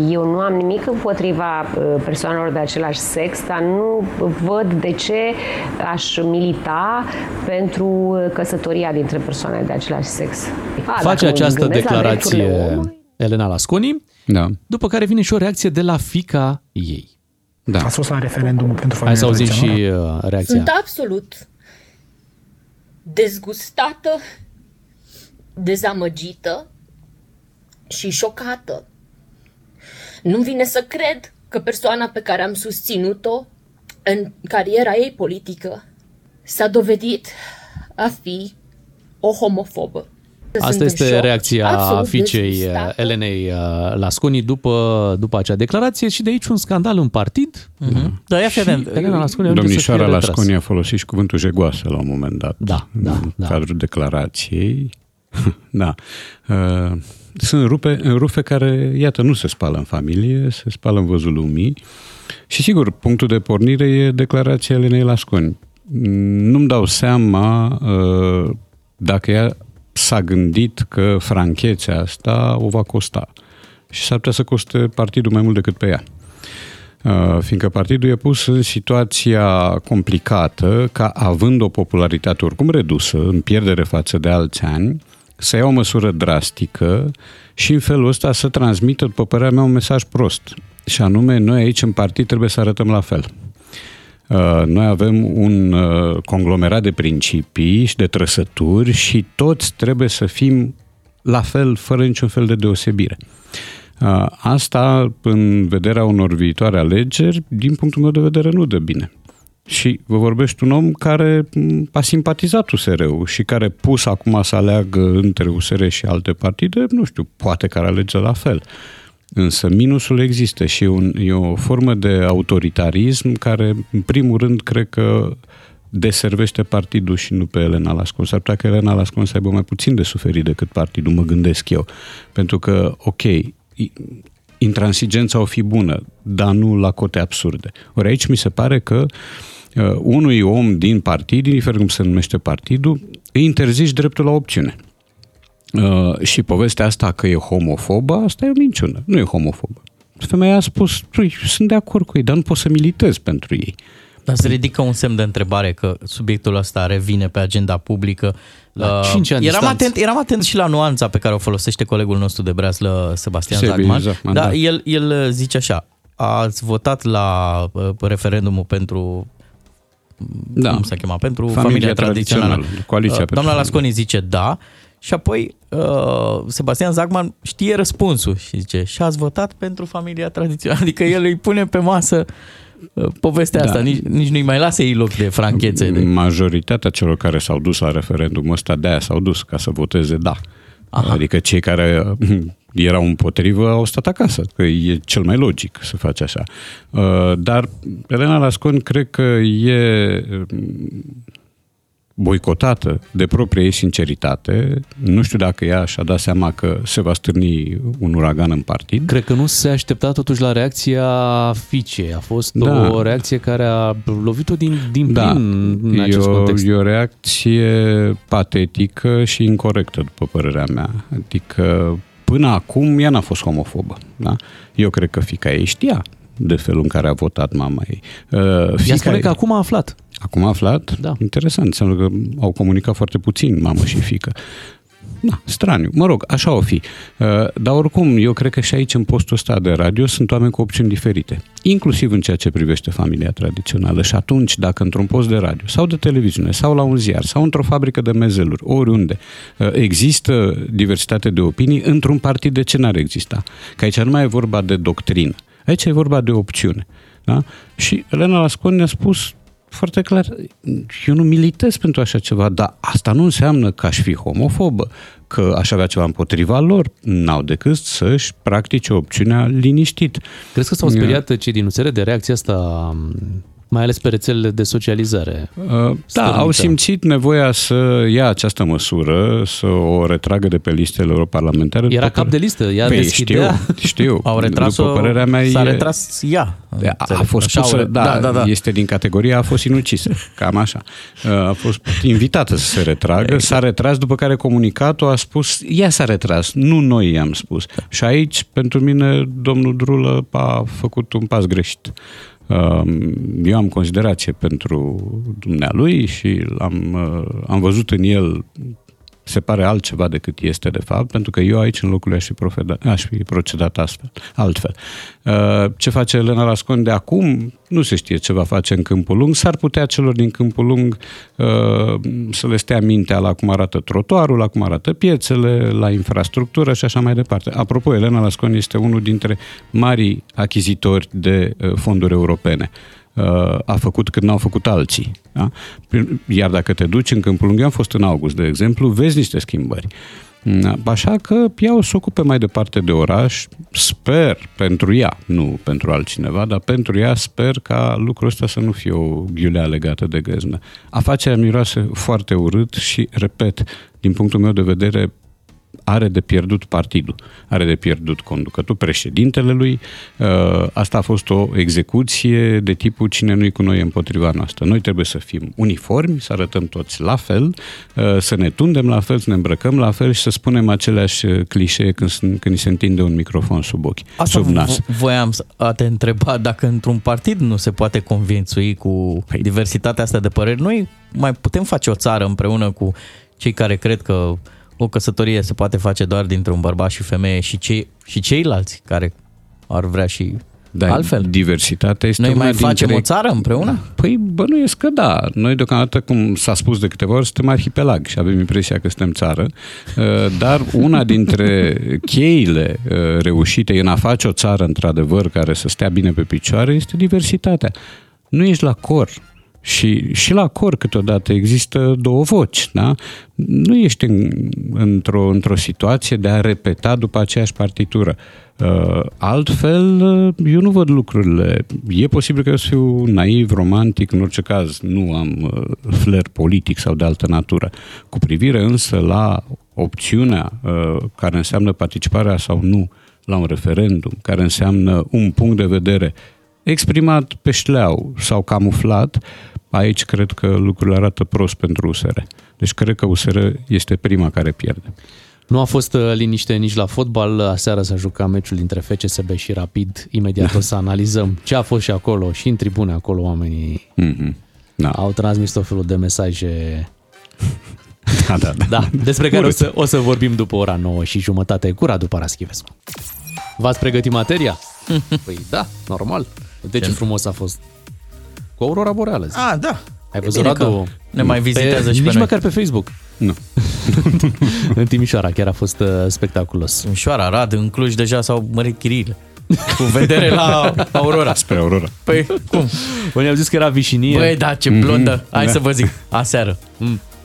eu nu am nimic împotriva uh, persoanelor de același sex, dar nu văd de ce aș milita pentru uh, căsătoria dintre persoane de același sex. A, Face dacă mă această gândesc la drepturile declarație omului, Elena Lasconi, da. după care vine și o reacție de la fica ei. Da. Ați fost la referendumul pentru Hai familia să auzim și tradițională? uh, reacția. Sunt absolut dezgustată, dezamăgită și șocată. Nu vine să cred că persoana pe care am susținut-o în cariera ei politică s-a dovedit a fi o homofobă. Sunt Asta în este șoc, reacția absolut fiicei dezgustată. Elenei uh, Lasconi după, după acea declarație și de aici un scandal în partid. Da, ia fi Și atent. Elena Lasconi ajunge să Domnișoara fie retrasă. Lasconi a folosit și cuvântul jegoasă la un moment dat. Da, da, în da. cadrul declarației. (laughs) da. Uh, Sunt rupe, rufe care, iată, nu se spală în familie, se spală în văzul lumii. Și sigur, punctul de pornire e declarația Elenei Lasconi. Nu-mi dau seama uh, dacă ea s-a gândit că franchețea asta o va costa. Și s-ar putea să coste partidul mai mult decât pe ea. Uh, fiindcă partidul e pus în situația complicată ca având o popularitate oricum redusă, în pierdere față de alți ani, să ia o măsură drastică și în felul ăsta să transmită, după părerea mea, un mesaj prost. Și anume, noi aici în partid trebuie să arătăm la fel. Uh, Noi avem un uh, conglomerat de principii și de trăsături și toți trebuie să fim la fel, fără niciun fel de deosebire. Uh, Asta, în vederea unor viitoare alegeri, din punctul meu de vedere, nu dă bine. Și vă vorbești un om care m, a simpatizat USR-ul și care pus acum să aleagă între USR și alte partide, nu știu, poate că ar alege la fel. Însă minusul există și e, un, e o formă de autoritarism care, în primul rând, cred că deservește partidul și nu pe Elena Lascon. S-ar putea că Elena Lascon să aibă mai puțin de suferit decât partidul, mă gândesc eu. Pentru că, ok, i- intransigența o fi bună, dar nu la cote absurde. Ori aici mi se pare că uh, unui om din partid, indiferent cum se numește partidul, îi interzici dreptul la opțiune. Uh, și povestea asta că e homofobă, asta e o minciună. Nu e homofobă. Femeia a spus, "Păi, sunt de acord cu ei, dar nu pot să militez pentru ei. Dar se ridică un semn de întrebare că subiectul ăsta revine pe agenda publică. La Uh, cinci ani eram, distanță. atent, eram atent și la nuanța pe care o folosește colegul nostru de breaslă, Sebastian Sebi Zagman. Zagman, da, da. El, el zice așa, ați votat la uh, referendumul pentru Da. cum se chema, pentru Familia familia, tradițională. tradițională, Coaliția Uh, pentru Doamna familie. Lasconi zice da și apoi uh, Sebastian Zagman știe răspunsul și zice și ați votat pentru familia tradițională. Adică el îi pune pe masă uh, povestea Da. asta, nici, nici nu-i mai lasă ei loc de franchețe. De... Majoritatea celor care s-au dus la referendumul ăsta de aia s-au dus ca să voteze da. Aha. Adică cei care erau împotrivă au stat acasă, că e cel mai logic să faci așa. Uh, Dar Elena Lascon cred că e mm, boicotată de propria ei sinceritate. Nu știu dacă ea și-a dat seama că se va stârni un uragan în partid. Cred că nu se aștepta totuși la reacția fiicei. A fost Da. o reacție care a lovit-o din, din Da, plin în e acest o, context. e o reacție patetică și incorrectă, după părerea mea. Adică, până acum, ea n-a fost homofobă. Da? Eu cred că fica ei știa de felul în care a votat mama ei. Uh, Ea fiica spune ei- că acum a aflat. Acum a aflat? Da. Interesant, înseamnă că au comunicat foarte puțin mamă și fică. Na, straniu. Mă rog, așa o fi. Uh, Dar oricum, eu cred că și aici, în postul ăsta de radio, sunt oameni cu opțiuni diferite. Inclusiv în ceea ce privește familia tradițională. Și atunci, dacă într-un post de radio, sau de televiziune, sau la un ziar, sau într-o fabrică de mezeluri, oriunde, uh, există diversitate de opinii, într-un partid de ce n-ar exista? Că aici nu mai e vorba de doctrină. Aici e vorba de opțiune. Da? Și Elena Lasconi ne-a spus foarte clar, eu nu militez pentru așa ceva, dar asta nu înseamnă că aș fi homofobă, că aș avea ceva împotriva lor. N-au decât să-și practice opțiunea liniștit. Crezi că s-au speriat cei din USR de reacția asta, mai ales pe rețelele de socializare? Uh, Da, Stârnită. au simțit nevoia să ia această măsură, să o retragă de pe listele europarlamentare. Era După cap de listă, ea Păi, deschidea. știu, știu. (laughs) Au retras-o, După părerea mea, s-a e- retras ea. A, a înțeleg. fost Așa pusă, au- da, da, da, da, este din categoria a fost sinucisă, (laughs) cam așa. Uh, A fost invitată să se retragă, exact. s-a retras, după care comunicatul a spus, ea s-a retras, nu noi i-am spus. Și aici, pentru mine, domnul Drulă a făcut un pas greșit. Um, Eu am considerație pentru dumnealui și am, uh, am văzut în el se pare altceva decât este de fapt, pentru că eu aici în locul lui aș fi, profeda, aș fi procedat astfel, altfel. Uh, Ce face Elena Rascon de acum, nu se știe ce va face în câmpul lung, s-ar putea celor din câmpul lung uh, să le stea mintea la cum arată trotuarul, la cum arată piețele, la infrastructură și așa mai departe. Apropo, Elena Lasconi este unul dintre marii achizitori de uh, fonduri europene uh, a făcut cât n-au făcut alții. Da? Prin- Iar dacă te duci în Câmpul Lung, eu am fost în august, de exemplu, vezi niște schimbări. Mm, Așa că ea o să ocupe mai departe de oraș, sper pentru ea, nu pentru altcineva, dar pentru ea sper ca lucrul ăsta să nu fie o ghiulea legată de găznă. Afacerea miroase foarte urât și, repet, din punctul meu de vedere, are de pierdut partidul, are de pierdut conducătul, președintele lui. Uh, Asta a fost o execuție de tipul cine nu-i cu noi împotriva noastră. Noi trebuie să fim uniformi, să arătăm toți la fel, uh, să ne tundem la fel, să ne îmbrăcăm la fel și să spunem aceleași uh, clișee când, s- când ni se întinde un microfon sub ochi, Asta sub nas. vo- voiam să a te întreba dacă într-un partid nu se poate convințui cu Păi- diversitatea asta de păreri. Noi mai putem face o țară împreună cu cei care cred că o căsătorie se poate face doar dintre un bărbat și femeie și, cei, și ceilalți care ar vrea și Da, altfel. Diversitatea este Noi una mai facem dintre... o țară împreună? Păi bănuiesc că da. Noi deocamdată, cum s-a spus de câteva ori, suntem arhipelag și avem impresia că suntem țară, Uh, dar una dintre cheile uh, reușite în a face o țară, într-adevăr, care să stea bine pe picioare, este diversitatea. Nu ești la cor. Și, și la cor câteodată există două voci, da? Nu ești în, într-o, într-o situație de a repeta după aceeași partitură. Uh, altfel, uh, eu nu văd lucrurile. E posibil că eu să fiu naiv, romantic, în orice caz nu am uh, flair politic sau de altă natură. Cu privire însă la opțiunea uh, care înseamnă participarea sau nu la un referendum, care înseamnă un punct de vedere exprimat pe șleau sau camuflat, aici cred că lucrurile arată prost pentru USR. Deci cred că USR este prima care pierde. Nu a fost uh, liniște nici la fotbal. Aseară s-a jucat meciul dintre FCSB și Rapid. Imediat (laughs) o să analizăm ce a fost și acolo și în tribune acolo oamenii mm-hmm. da. au transmis tot felul de mesaje (laughs) da, da, da. da, despre care o să, o să vorbim după ora 9 și jumătate cu Radu Paraschivescu. V-ați pregătit materia? (laughs) Păi da, normal. Uite ce frumos a fost. Cu Aurora Boreală. zic. Ah, da. Ai E văzut, bine că Radu? ne mai vizitează și pe Nici noi. măcar pe Facebook. Nu. (laughs) în Timișoara chiar a fost uh, spectaculos. Timișoara, Rad, în Cluj deja s-au mărit chiriile. Cu vedere la Aurora. Spre Aurora. Păi, cum? Băi, ne-au zis că era vișinie. Băi, da, ce blondă. Mhm, Hai da. să vă zic, aseară.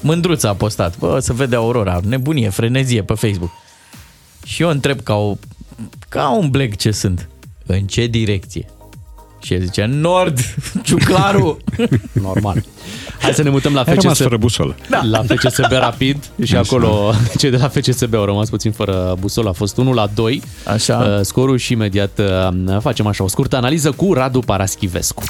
Mândruța a postat. Bă, să vede Aurora. Nebunie, frenezie pe Facebook. Și eu întreb ca, o, ca un black ce sunt. În ce direcție? Și el zice, nord, ciuclaru. (laughs) Normal. Hai să ne mutăm la Ai rămas FCSB. fără busolă. Da. La FCSB Rapid și Așa. acolo (laughs) cei de la FCSB au rămas puțin fără busolă. A fost 1 la 2 Așa. uh, scorul și imediat uh, facem așa o scurtă analiză cu Radu Paraschivescu.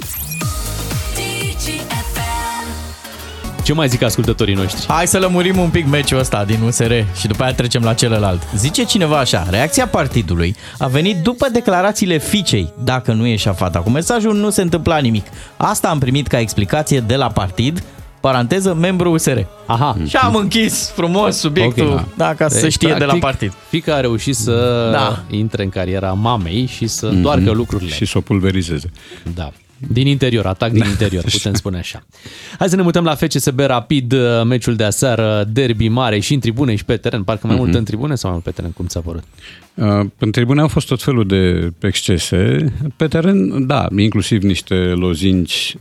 Ce mai zic ascultătorii noștri? Hai să lămurim un pic meciul ăsta din USR și după aia trecem la celălalt. Zice cineva așa, reacția partidului a venit după declarațiile fiicei, dacă nu ieșea fata cu mesajul, nu se întâmpla nimic. Asta am primit ca explicație de la partid, paranteză, membru USR. Aha. Și am închis frumos subiectul, Ok. okay. da, ca să Deci, știe de la practic, partid. Fica a reușit să Da. intre în cariera mamei și să Mhm. doarcă lucrurile. Și să o pulverizeze. Da. Din interior, atac din interior, (laughs) putem spune așa. Hai să ne mutăm la FCSB rapid, uh, meciul de aseară, derby mare și în tribune și pe teren. Parcă mai mult Mhm. în tribune sau mai mult pe teren, cum ți-a părut? Uh, În tribune au fost tot felul de excese. Pe teren, da, inclusiv niște lozinci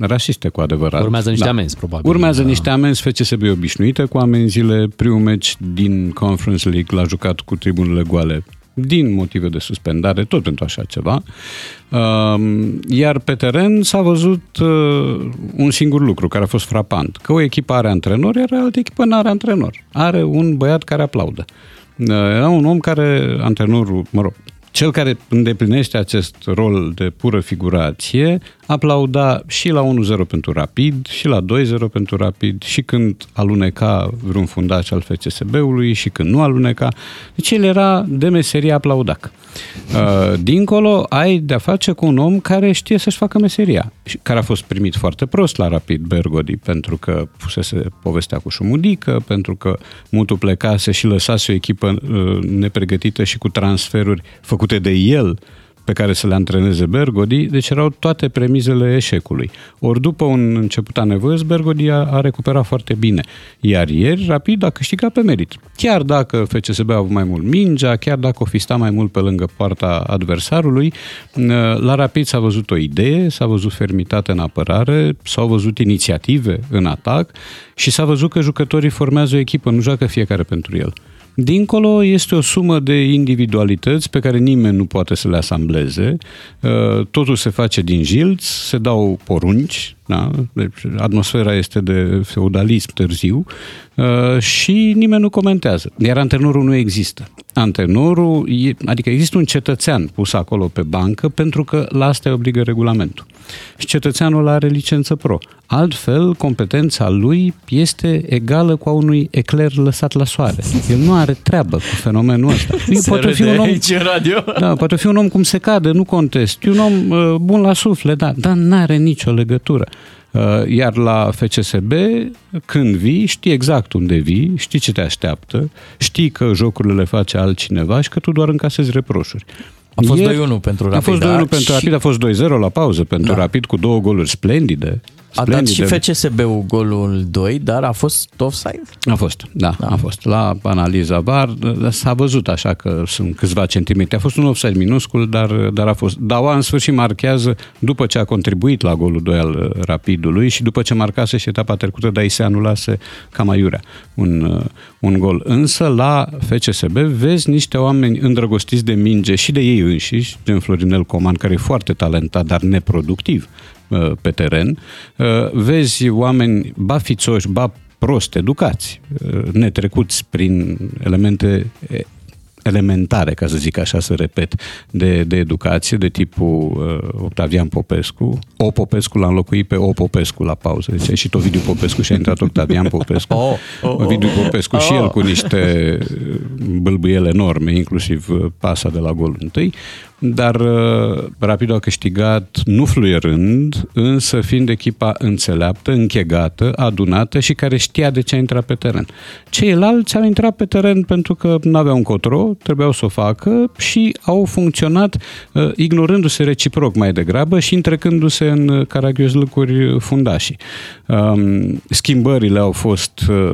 rasiste cu adevărat. Urmează niște da. amenzi, probabil. Urmează Da. niște amenzi FCSB obișnuită cu amenziile. Primul meci din Conference League l-a jucat cu tribunele goale din motive de suspendare, tot pentru așa ceva. Um, Iar pe teren s-a văzut uh, un singur lucru care a fost frapant, că o echipă are antrenor, iar altă echipă nu are antrenor. Are un băiat care aplaudă. Uh, Era un om care, antrenorul, mă rog, cel care îndeplinește acest rol de pură figurație aplauda și la 1-0 pentru Rapid, și la 2-0 pentru Rapid, și când aluneca vreun fundaș al FCSB-ului, și când nu aluneca. Deci el era de meserie aplaudac. Uh, Dincolo, ai de-a face cu un om care știe să-și facă meseria, și care a fost primit foarte prost la Rapid Bergodi, pentru că pusese povestea cu șumudică, pentru că mutul plecase și lăsase o echipă uh, nepregătită și cu transferuri făcute de el, pe care să le antreneze Bergodi, deci erau toate premizele eșecului. Ori după un început anevoios, Bergodi a, a recuperat foarte bine. Iar ieri, rapid, a câștigat pe merit. Chiar dacă FCSB a avut mai mult mingea, chiar dacă o fi stat mai mult pe lângă poarta adversarului, la rapid s-a văzut o idee, s-a văzut fermitate în apărare, s-au văzut inițiative în atac și s-a văzut că jucătorii formează o echipă, nu joacă fiecare pentru el. Dincolo este o sumă de individualități pe care nimeni nu poate să le asambleze. Uh, Totul se face din jilț, se dau porunci, da? deci atmosfera este de feudalism târziu uh, și nimeni nu comentează. Iar antrenorul nu există. Antrenorul, e, adică există un cetățean pus acolo pe bancă pentru că la asta îi obligă regulamentul. Și cetățeanul are licență pro. Altfel, competența lui este egală cu a unui ecler lăsat la soare. El nu are treabă cu fenomenul ăsta. (laughs) Se poate fi râde un om, aici în radio. da, poate fi un om cum se cade, nu contest. E un om uh, bun la suflet, da, dar n-are nicio legătură. Uh, Iar la FCSB, când vii, știi exact unde vii, știi ce te așteaptă, știi că jocurile le face altcineva și că tu doar încasezi reproșuri. A fost Ieri- 2-1 pentru A Rapid, fost 2-1 da? pentru Și- Rapid, a fost 2-0 la pauză pentru Da. Rapid cu două goluri splendide. A dat și splendide. FCSB-ul golul 2, dar a fost offside? A fost, da, da, a fost. La analiza VAR s-a văzut așa că sunt câțiva centimetri. A fost un offside minuscul, dar, dar a fost. Daua în sfârșit marchează după ce a contribuit la golul 2 al uh, Rapidului și după ce marcase și etapa trecută, dar îi se anulase cam aiurea un, uh, un gol. Însă la FCSB vezi niște oameni îndrăgostiți de minge și de ei înșiși, gen Florinel Coman, care e foarte talentat, dar neproductiv uh, pe teren. Uh, Vezi oameni ba fițoși, ba prost educați, uh, netrecuți prin elemente eh, elementare, ca să zic așa, să repet, de, de educație, de tipul uh, Octavian Popescu. O Popescu l-a înlocuit pe O Popescu la pauză. Deci a ieșit Ovidiu Popescu și a intrat Octavian Popescu. (laughs) Oh, oh, oh. Ovidiu Popescu și Oh. el cu niște uh, bâlbâiele enorme, inclusiv uh, pasa de la golul întâi, dar uh, Rapid a câștigat nu fluierând, însă fiind echipa înțeleaptă, închegată, adunată și care știa de ce a intrat pe teren. Ceilalți au intrat pe teren pentru că nu aveau încotro, trebuiau să o facă și au funcționat uh, ignorându-se reciproc mai degrabă și întrecându-se în uh, caragiozlăcuri fundașii. Um, schimbările au fost uh,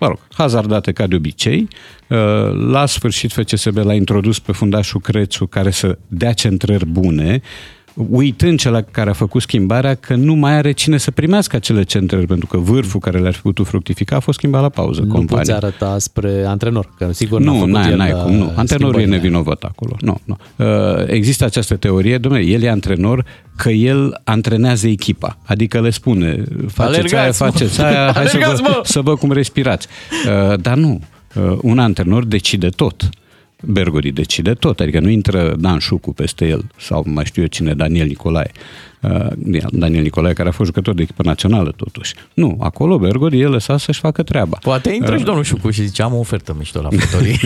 mă rog, hazardate ca de obicei. Uh, La sfârșit FCSB l-a introdus pe fundașul Crețu care să dea centrări bune, uitând cel care a făcut schimbarea că nu mai are cine să primească acele centrări, pentru că vârful care le-ar fi putut fructifica a fost schimbat la pauză. Nu poți compania. arăta spre antrenor, că sigur n-a Nu, făcut n-ai, el, n-ai cum, nu. uh, Antrenorul e schimbările. nevinovat acolo. Nu, nu. Uh, Există această teorie, domnule, el e antrenor că el antrenează echipa. Adică le spune, faceți Alergați, aia, mă! faceți aia, hai să Alergați, vă, mă! să văd cum respirați. Uh, Dar nu, Uh, un antrenor decide tot. Bergodi decide tot, adică nu intră Dan Șucu peste el sau mai știu eu cine, Daniel Nicolae. Uh, Daniel Nicolae, care a fost jucător de echipă națională totuși. Nu, acolo Bergodi e lăsat să-și facă treaba. Poate intră Uh, și domnul Șucu și zice, am o ofertă mișto la fătorii.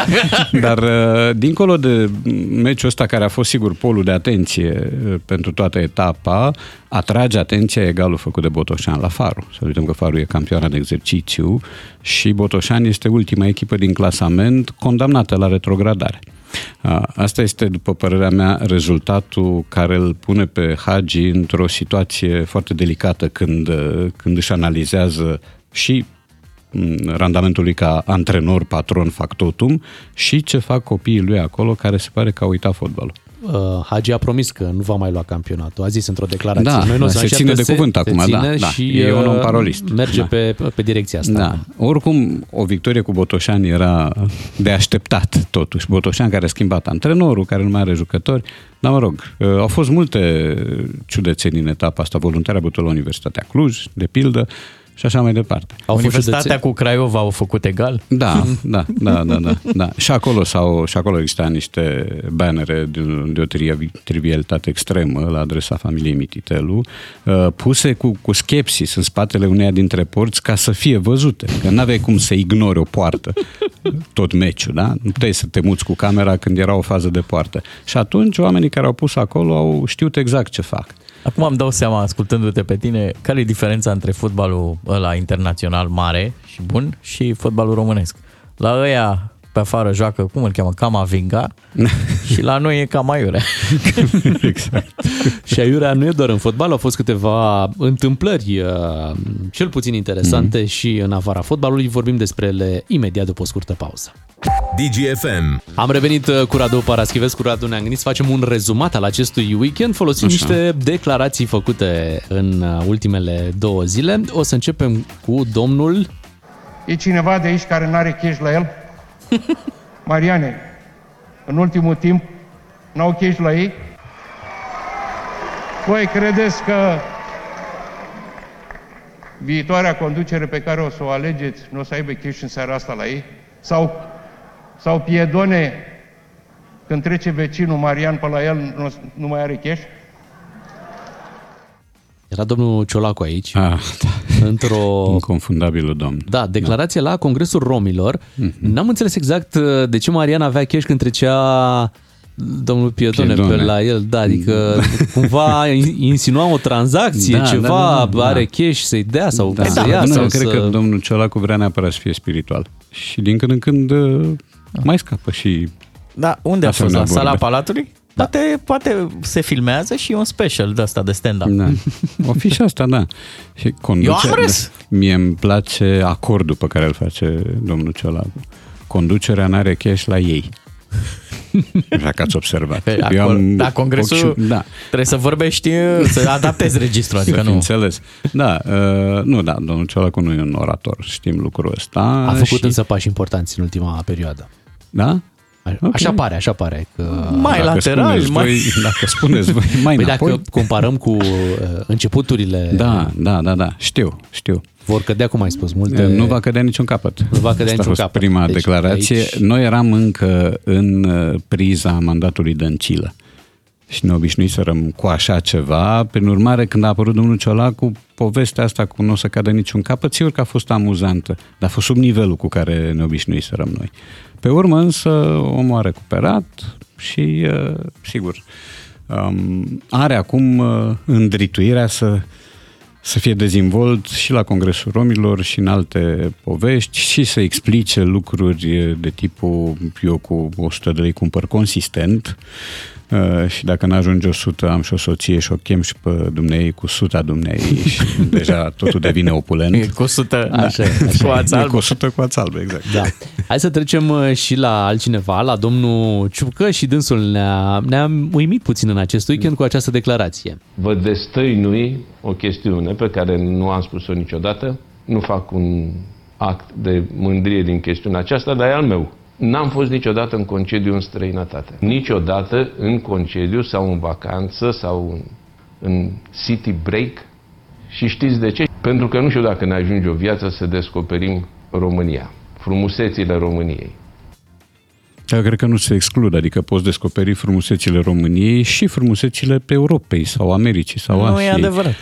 (laughs) Dar uh, dincolo de meciul ăsta care a fost sigur polul de atenție uh, pentru toată etapa, atrage atenția egalul făcut de Botoșan la Faru. Să nu uităm că Faru e campioana de exercițiu și Botoșan este ultima echipă din clasament condamnată la retrogradare. A, Asta este, după părerea mea, rezultatul care îl pune pe Hagi într-o situație foarte delicată când, uh, când își analizează și m, randamentul lui ca antrenor, patron, factotum și ce fac copiii lui acolo care se pare că au uitat fotbalul. Uh, Hagi a promis că nu va mai lua campionatul. A zis într-o declarație. Da, Noi nu o să se înșeaptă, ține de cuvânt se acum, ține da, da. Și E un om uh, parolist. Merge Da. pe, pe direcția asta. Da. Oricum, o victorie cu Botoșan era de așteptat, totuși. Botoșan care a schimbat antrenorul, care nu mai are jucători. Dar mă rog, uh, au fost multe ciudățenii în etapa asta. Voluntari a bătut la Universitatea Cluj, de pildă, și așa mai departe. Universitatea cu Craiova au făcut egal? Da, da, da, da, da, da. Și acolo, sau, și acolo exista niște bannere de, de o tri- trivialitate extremă la adresa familiei Mititelu, uh, puse cu, cu skepsis în spatele uneia dintre porți ca să fie văzute. Că nu aveai cum să ignori o poartă tot meciul, da? Nu puteai să te muți cu camera când era o fază de poartă. Și atunci oamenii care au pus acolo au știut exact ce fac. Acum îmi dau seama, ascultându-te pe tine, care e diferența între fotbalul ăla internațional mare și bun și fotbalul românesc. La ăia pe afară joacă, cum îl cheamă, Camavinga (laughs) și la noi e Camaiurea. (laughs) exact. Și aiurea nu e doar în fotbal, au fost câteva întâmplări uh, cel puțin interesante Mhm. mm-hmm. și în afara fotbalului. Vorbim despre ele imediat după o scurtă pauză. DGFM. Am revenit uh, cu Radu Paraschivescu. Radu, ne-am gândit să facem un rezumat al acestui weekend folosind Așa. niște declarații făcute în uh, ultimele două zile. O să începem cu domnul... E cineva de aici care nu are cash la el? Mariane, în ultimul timp n-au cash la ei? Voi credeți că viitoarea conducere pe care o să o alegeți nu o să aibă cash în seara asta la ei? Sau, sau Piedone, când trece vecinul Marian pe la el, nu, nu mai are cash? Era domnul Ciolacu aici. Ah, da. (laughs) Într-o... Inconfundabilul domn. Da, declarație la Congresul Romilor. Mhm. N-am înțeles exact uh, de ce Marian avea cash când trecea domnul Piedone, Piedone. pe la el. Da, adică cumva insinua o tranzacție, Da, ceva, da, da, da. are cash să-i dea sau Da, să da, ia. nu, sau eu cred să... că domnul Ciolacu vrea neapărat să fie spiritual. Și din când în când uh, mai scapă și... Da, unde a fost? asemenea La sala vorbe. Palatului? Poate, poate se filmează și e un special de asta de stand-up. Da. O fi și asta, da. Și conduce, Eu am râs. Mie îmi place acordul pe care îl face domnul Ciolacu. Conducerea n-are cash la ei. (laughs) Dacă ați observat. Pe Eu acolo, am da, congresul ochi- da. trebuie să vorbești, să adaptezi (laughs) registrul, adică Să fi nu. înțeles. Da, uh, nu, da, domnul Ciolacu nu e un orator, știm lucrul ăsta. A făcut și... însă pași importanți în ultima perioadă. Da? Okay. Așa pare, așa pare. Că... Mai Dacă lateral, spuneți mai... Voi, (laughs) dacă spuneți voi mai Păi înapoi... dacă comparăm cu uh, începuturile, Da, da, da, da, știu, știu. vor cădea, cum ai spus, multe... Nu va cădea niciun capăt. Nu va cădea Asta a niciun fost capăt. prima Deci, declarație. aici- Noi eram încă în uh, priza mandatului Dăncilă și ne obișnuiserăm cu așa ceva. Prin urmare, când a apărut domnul Ciolacu, povestea asta cu nu o să cadă niciun capăt, sigur că a fost amuzantă, dar a fost sub nivelul cu care ne obișnuiserăm noi. Pe urmă, însă, omul a recuperat și, uh, sigur, um, are acum uh, îndrituirea să să fie dezvolt și la Congresul Romilor și în alte povești și să explice lucruri de tipul eu cu 100 de lei cumpăr consistent. uh, și dacă n-ajunge 100 am și o soție și o chem și pe dumnei cu 100 dumnei și (laughs) deja totul devine opulent. E cu 100 Așa, e, așa (laughs) cu e. ața E albă. cu 100 cu ața albă, exact. Da. Hai să trecem uh, și la altcineva, la domnul Ciucă și dânsul ne-a, ne-a uimit puțin în acest weekend cu această declarație. Vă destăinui o chestiune pe care nu am spus-o niciodată. Nu fac un act de mândrie din chestiunea aceasta, dar e al meu. N-am fost niciodată în concediu în străinătate. Niciodată în concediu sau în vacanță sau în, în city break. Și știți de ce? Pentru că nu știu dacă ne ajunge o viață să descoperim România, frumusețile României. Dar cred că nu se exclud, adică poți descoperi frumusețile României și frumusețile pe Europei sau Americii sau Nu Asiei. e adevărat.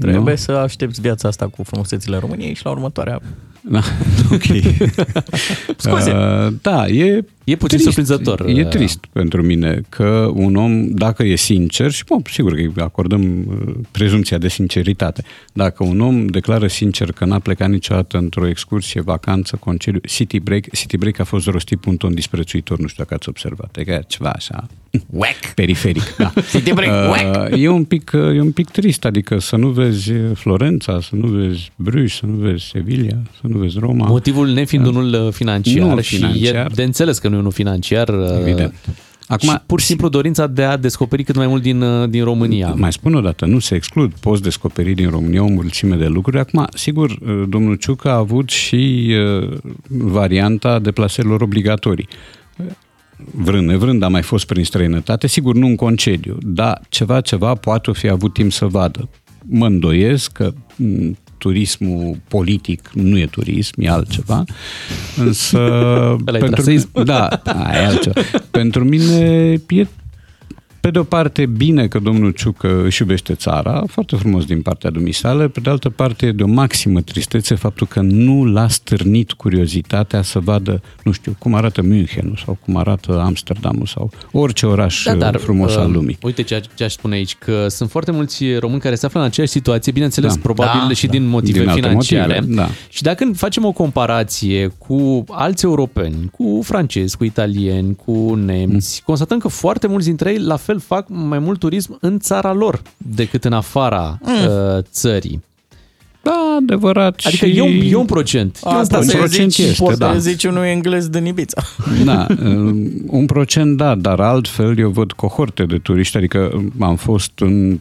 Trebuie Nu? să aștepți viața asta cu frumusețile României și la următoarea... Da, (laughs) ok. Scuze. Uh, da, e, e puțin surprinzător. E uh, trist pentru mine că un om, dacă e sincer, și bun, sigur că îi acordăm uh, prezumția de sinceritate, dacă un om declară sincer că n-a plecat niciodată într-o excursie, vacanță, concediu, city break, city break a fost rostit pe un ton disprețuitor, nu știu dacă ați observat, e că e ceva așa Whack. periferic. Da. (laughs) City break, whack. e, un pic, uh, e un pic trist, adică să nu vezi Florența, să nu vezi Bruges, să nu vezi Sevilla, să nu vezi Roma. Motivul nefiind unul uh, financiar, Nu și financiar. e de înțeles că nu e unul financiar. uh, Evident. Acum, și pur și simplu dorința de a descoperi cât mai mult din, uh, din România. Mai spun o dată, nu se exclud, poți descoperi din România o mulțime de lucruri. Acum, sigur, uh, domnul Ciucă a avut și uh, varianta deplasărilor obligatorii. Vrând nevrând, a mai fost prin străinătate, sigur nu în concediu, dar ceva, ceva poate fi avut timp să vadă. Mă îndoiesc că m, turismul politic nu e turism, e altceva, însă Ăla e pentru traseism. mine, da, aia e altceva. pentru mine e pe de o parte, bine că domnul Ciucă își iubește țara, foarte frumos din partea dumisale, pe de altă parte, e de o maximă tristețe faptul că nu l-a stârnit curiozitatea să vadă, nu știu, cum arată Münchenul sau cum arată Amsterdamul sau orice oraș da, dar, frumos al uh, lumii. Uite ce, ce aș spune aici, că sunt foarte mulți români care se află în aceeași situație, bineînțeles, Da. probabil Da, și da. din motive Din alte financiare. motive, da. Și dacă facem o comparație cu alți europeni, cu francezi, cu italieni, cu nemți, constatăm că foarte mulți dintre ei la fel fac mai mult turism în țara lor decât în afara Mm. uh, țării. Da, adevărat. Adică și... e un, e un procent. E un Asta un să procent zici, este, poți da. să zici unui englez din Ibița. (laughs) Da, un procent da, dar altfel eu văd cohorte de turiști, adică am fost în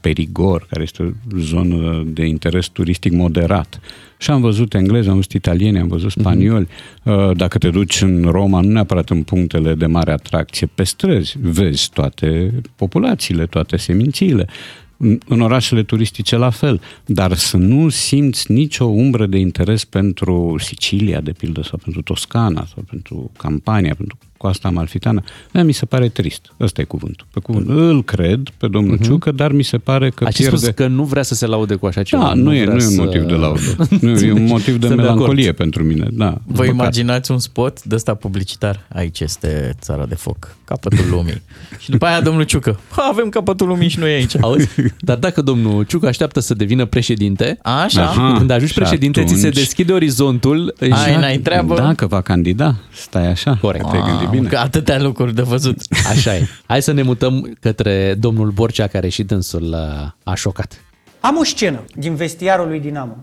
Perigor, care este o zonă de interes turistic moderat. Și am văzut englezi, am văzut italieni, am văzut spanioli. Uh, Dacă te duci în Roma, nu neapărat în punctele de mare atracție, pe străzi vezi toate populațiile, toate semințiile. În- În orașele turistice la fel, dar să nu simți nicio umbră de interes pentru Sicilia, de pildă, sau pentru Toscana, sau pentru Campania, pentru coasta amalfitană, da, mi se pare trist. Ăsta e cuvântul. Pe cuvânt. Îl cred pe domnul uh-huh. Ciucă, dar mi se pare că Ați pierde... spus că nu vrea să se laude cu așa ceva. Da, nu, e, vrea nu e un să- motiv de laudă. (laughs) Nu, e un motiv de Sunt de melancolie acord. pentru mine. Da, Vă păcat. imaginați un spot de ăsta publicitar? Aici este țara de foc, capătul lumii. (laughs) și după aia domnul Ciucă, ha, avem capătul lumii și noi aici. Auzi? (laughs) Dar dacă domnul Ciucă așteaptă să devină președinte, Așa. Aha, când ajungi și președinte, ți se atunci- deschide orizontul. Ai, n-ai treabă. Dacă va candida, stai așa. Corect. Te-ai gândit bine. Că atâtea lucruri de văzut. Așa e. Hai să ne mutăm către domnul Borcea, care și dânsul uh, a șocat. Am o scenă din vestiarul lui Dinamo.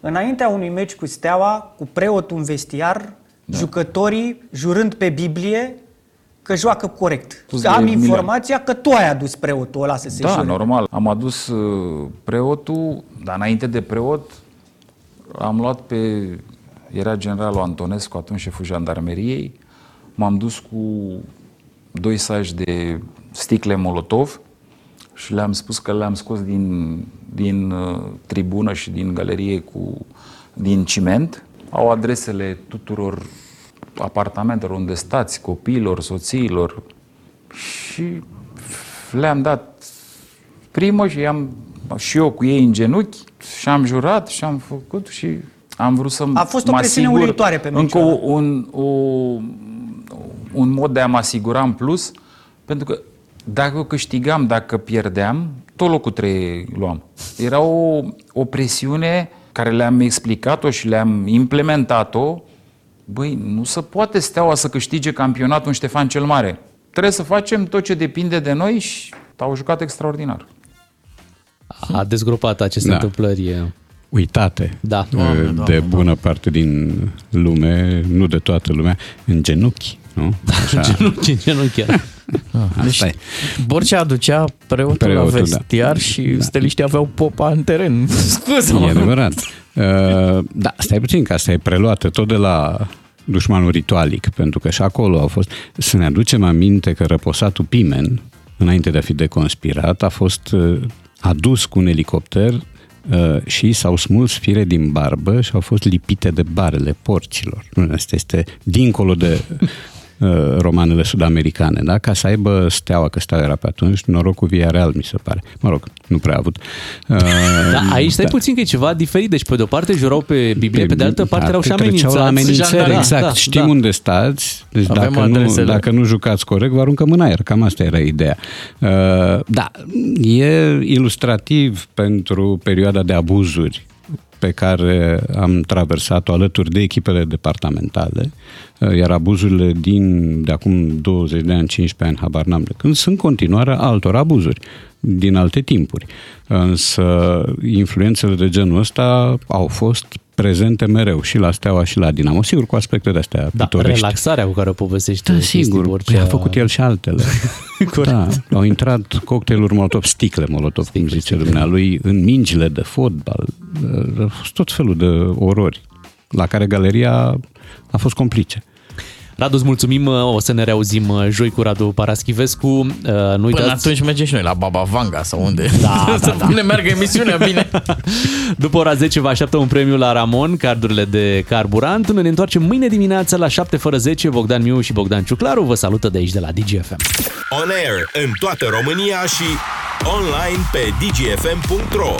Înaintea unui meci cu Steaua, cu preotul în vestiar, da. jucătorii jurând pe Biblie că joacă corect. Pus de Am Milan. informația că tu ai adus preotul ăla să se Da, jure. normal. Am adus uh, preotul, dar înainte de preot am luat pe... Era generalul Antonescu, atunci șeful jandarmeriei. M-am dus cu doi saci de sticle Molotov și le-am spus că le-am scos din, din uh, tribună și din galerie cu, din ciment. Au adresele tuturor apartamentelor unde stați, copiilor, soțiilor și le-am dat primă și am și eu cu ei în genunchi și am jurat și am făcut și am vrut să A fost o mă presiune asigur uluitoare pe Încă meciul o, un, o, un mod de a mă asigura în plus, pentru că dacă câștigam, dacă pierdeam, tot locul 3 luam. Era o, o presiune care le-am explicat-o și le-am implementat-o. Băi, nu se poate steaua să câștige campionatul în Ștefan cel Mare. Trebuie să facem tot ce depinde de noi și au jucat extraordinar. A dezgropat aceste Da. întâmplări. Uitate Da. de, de bună parte din lume, nu de toată lumea, în genunchi, nu? Așa. (laughs) Genunchi, în genunchi chiar. Asta e. Borcea aducea preotul, Preotul, la da. vestiar și steliștii aveau popa în teren. (laughs) Scuză-mă. E adevărat. Uh, da, stai puțin, că asta e preluată tot de la dușmanul ritualic, pentru că și acolo au fost... Să ne aducem aminte că răposatul Pimen, înainte de a fi deconspirat, a fost uh, adus cu un elicopter uh, și s-au smuls fire din barbă și au fost lipite de barele porților. Asta este dincolo de uh, romanele sud-americane, da? ca să aibă steaua, că steaua era pe atunci, noroc cu Villarreal, mi se pare. Mă rog, nu prea a avut. Uh, (laughs) Da, aici stai puțin că e ceva diferit. Deci, pe de o parte, jurau pe Biblie, pe de altă parte, erau și treceau amenințați. la amenințări, Da, exact. da, Știm da. unde stați, deci Avem dacă nu, adresele. dacă nu jucați corect, vă aruncăm în aer. Cam asta era ideea. Uh, da, e ilustrativ pentru perioada de abuzuri pe care am traversat-o alături de echipele departamentale, uh, iar abuzurile din de acum 20 de ani, 15 ani, habar n-am de când, sunt continuarea altor abuzuri din alte timpuri. Însă influențele de genul ăsta au fost prezente mereu și la Steaua și la Dinamo. Sigur, cu aspecte de astea Da, pitorești. relaxarea cu care o povestește Da, Cristi sigur. Borcea. Păi a făcut el și altele. (laughs) da, au intrat cocktailuri molotov, sticle molotov, cum zice dumnealui, în mingile de fotbal. A fost tot felul de orori la care galeria a fost complice. Radu, îți mulțumim, o să ne reauzim uh, joi cu Radu Paraschivescu. Uh, Nu Până uitați, atunci mergem și noi la Baba Vanga sau unde. Da, (laughs) să da, da. ne meargă emisiunea bine. (laughs) după ora 10 vă așteaptă un premiu la Ramon, cardurile de carburant. Ne întoarcem mâine dimineața la 7 fără 10. Bogdan Miu și Bogdan Ciuclaru vă salută de aici de la DGFM. On air în toată România și online pe dgfm.ro.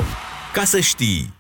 Ca să știi!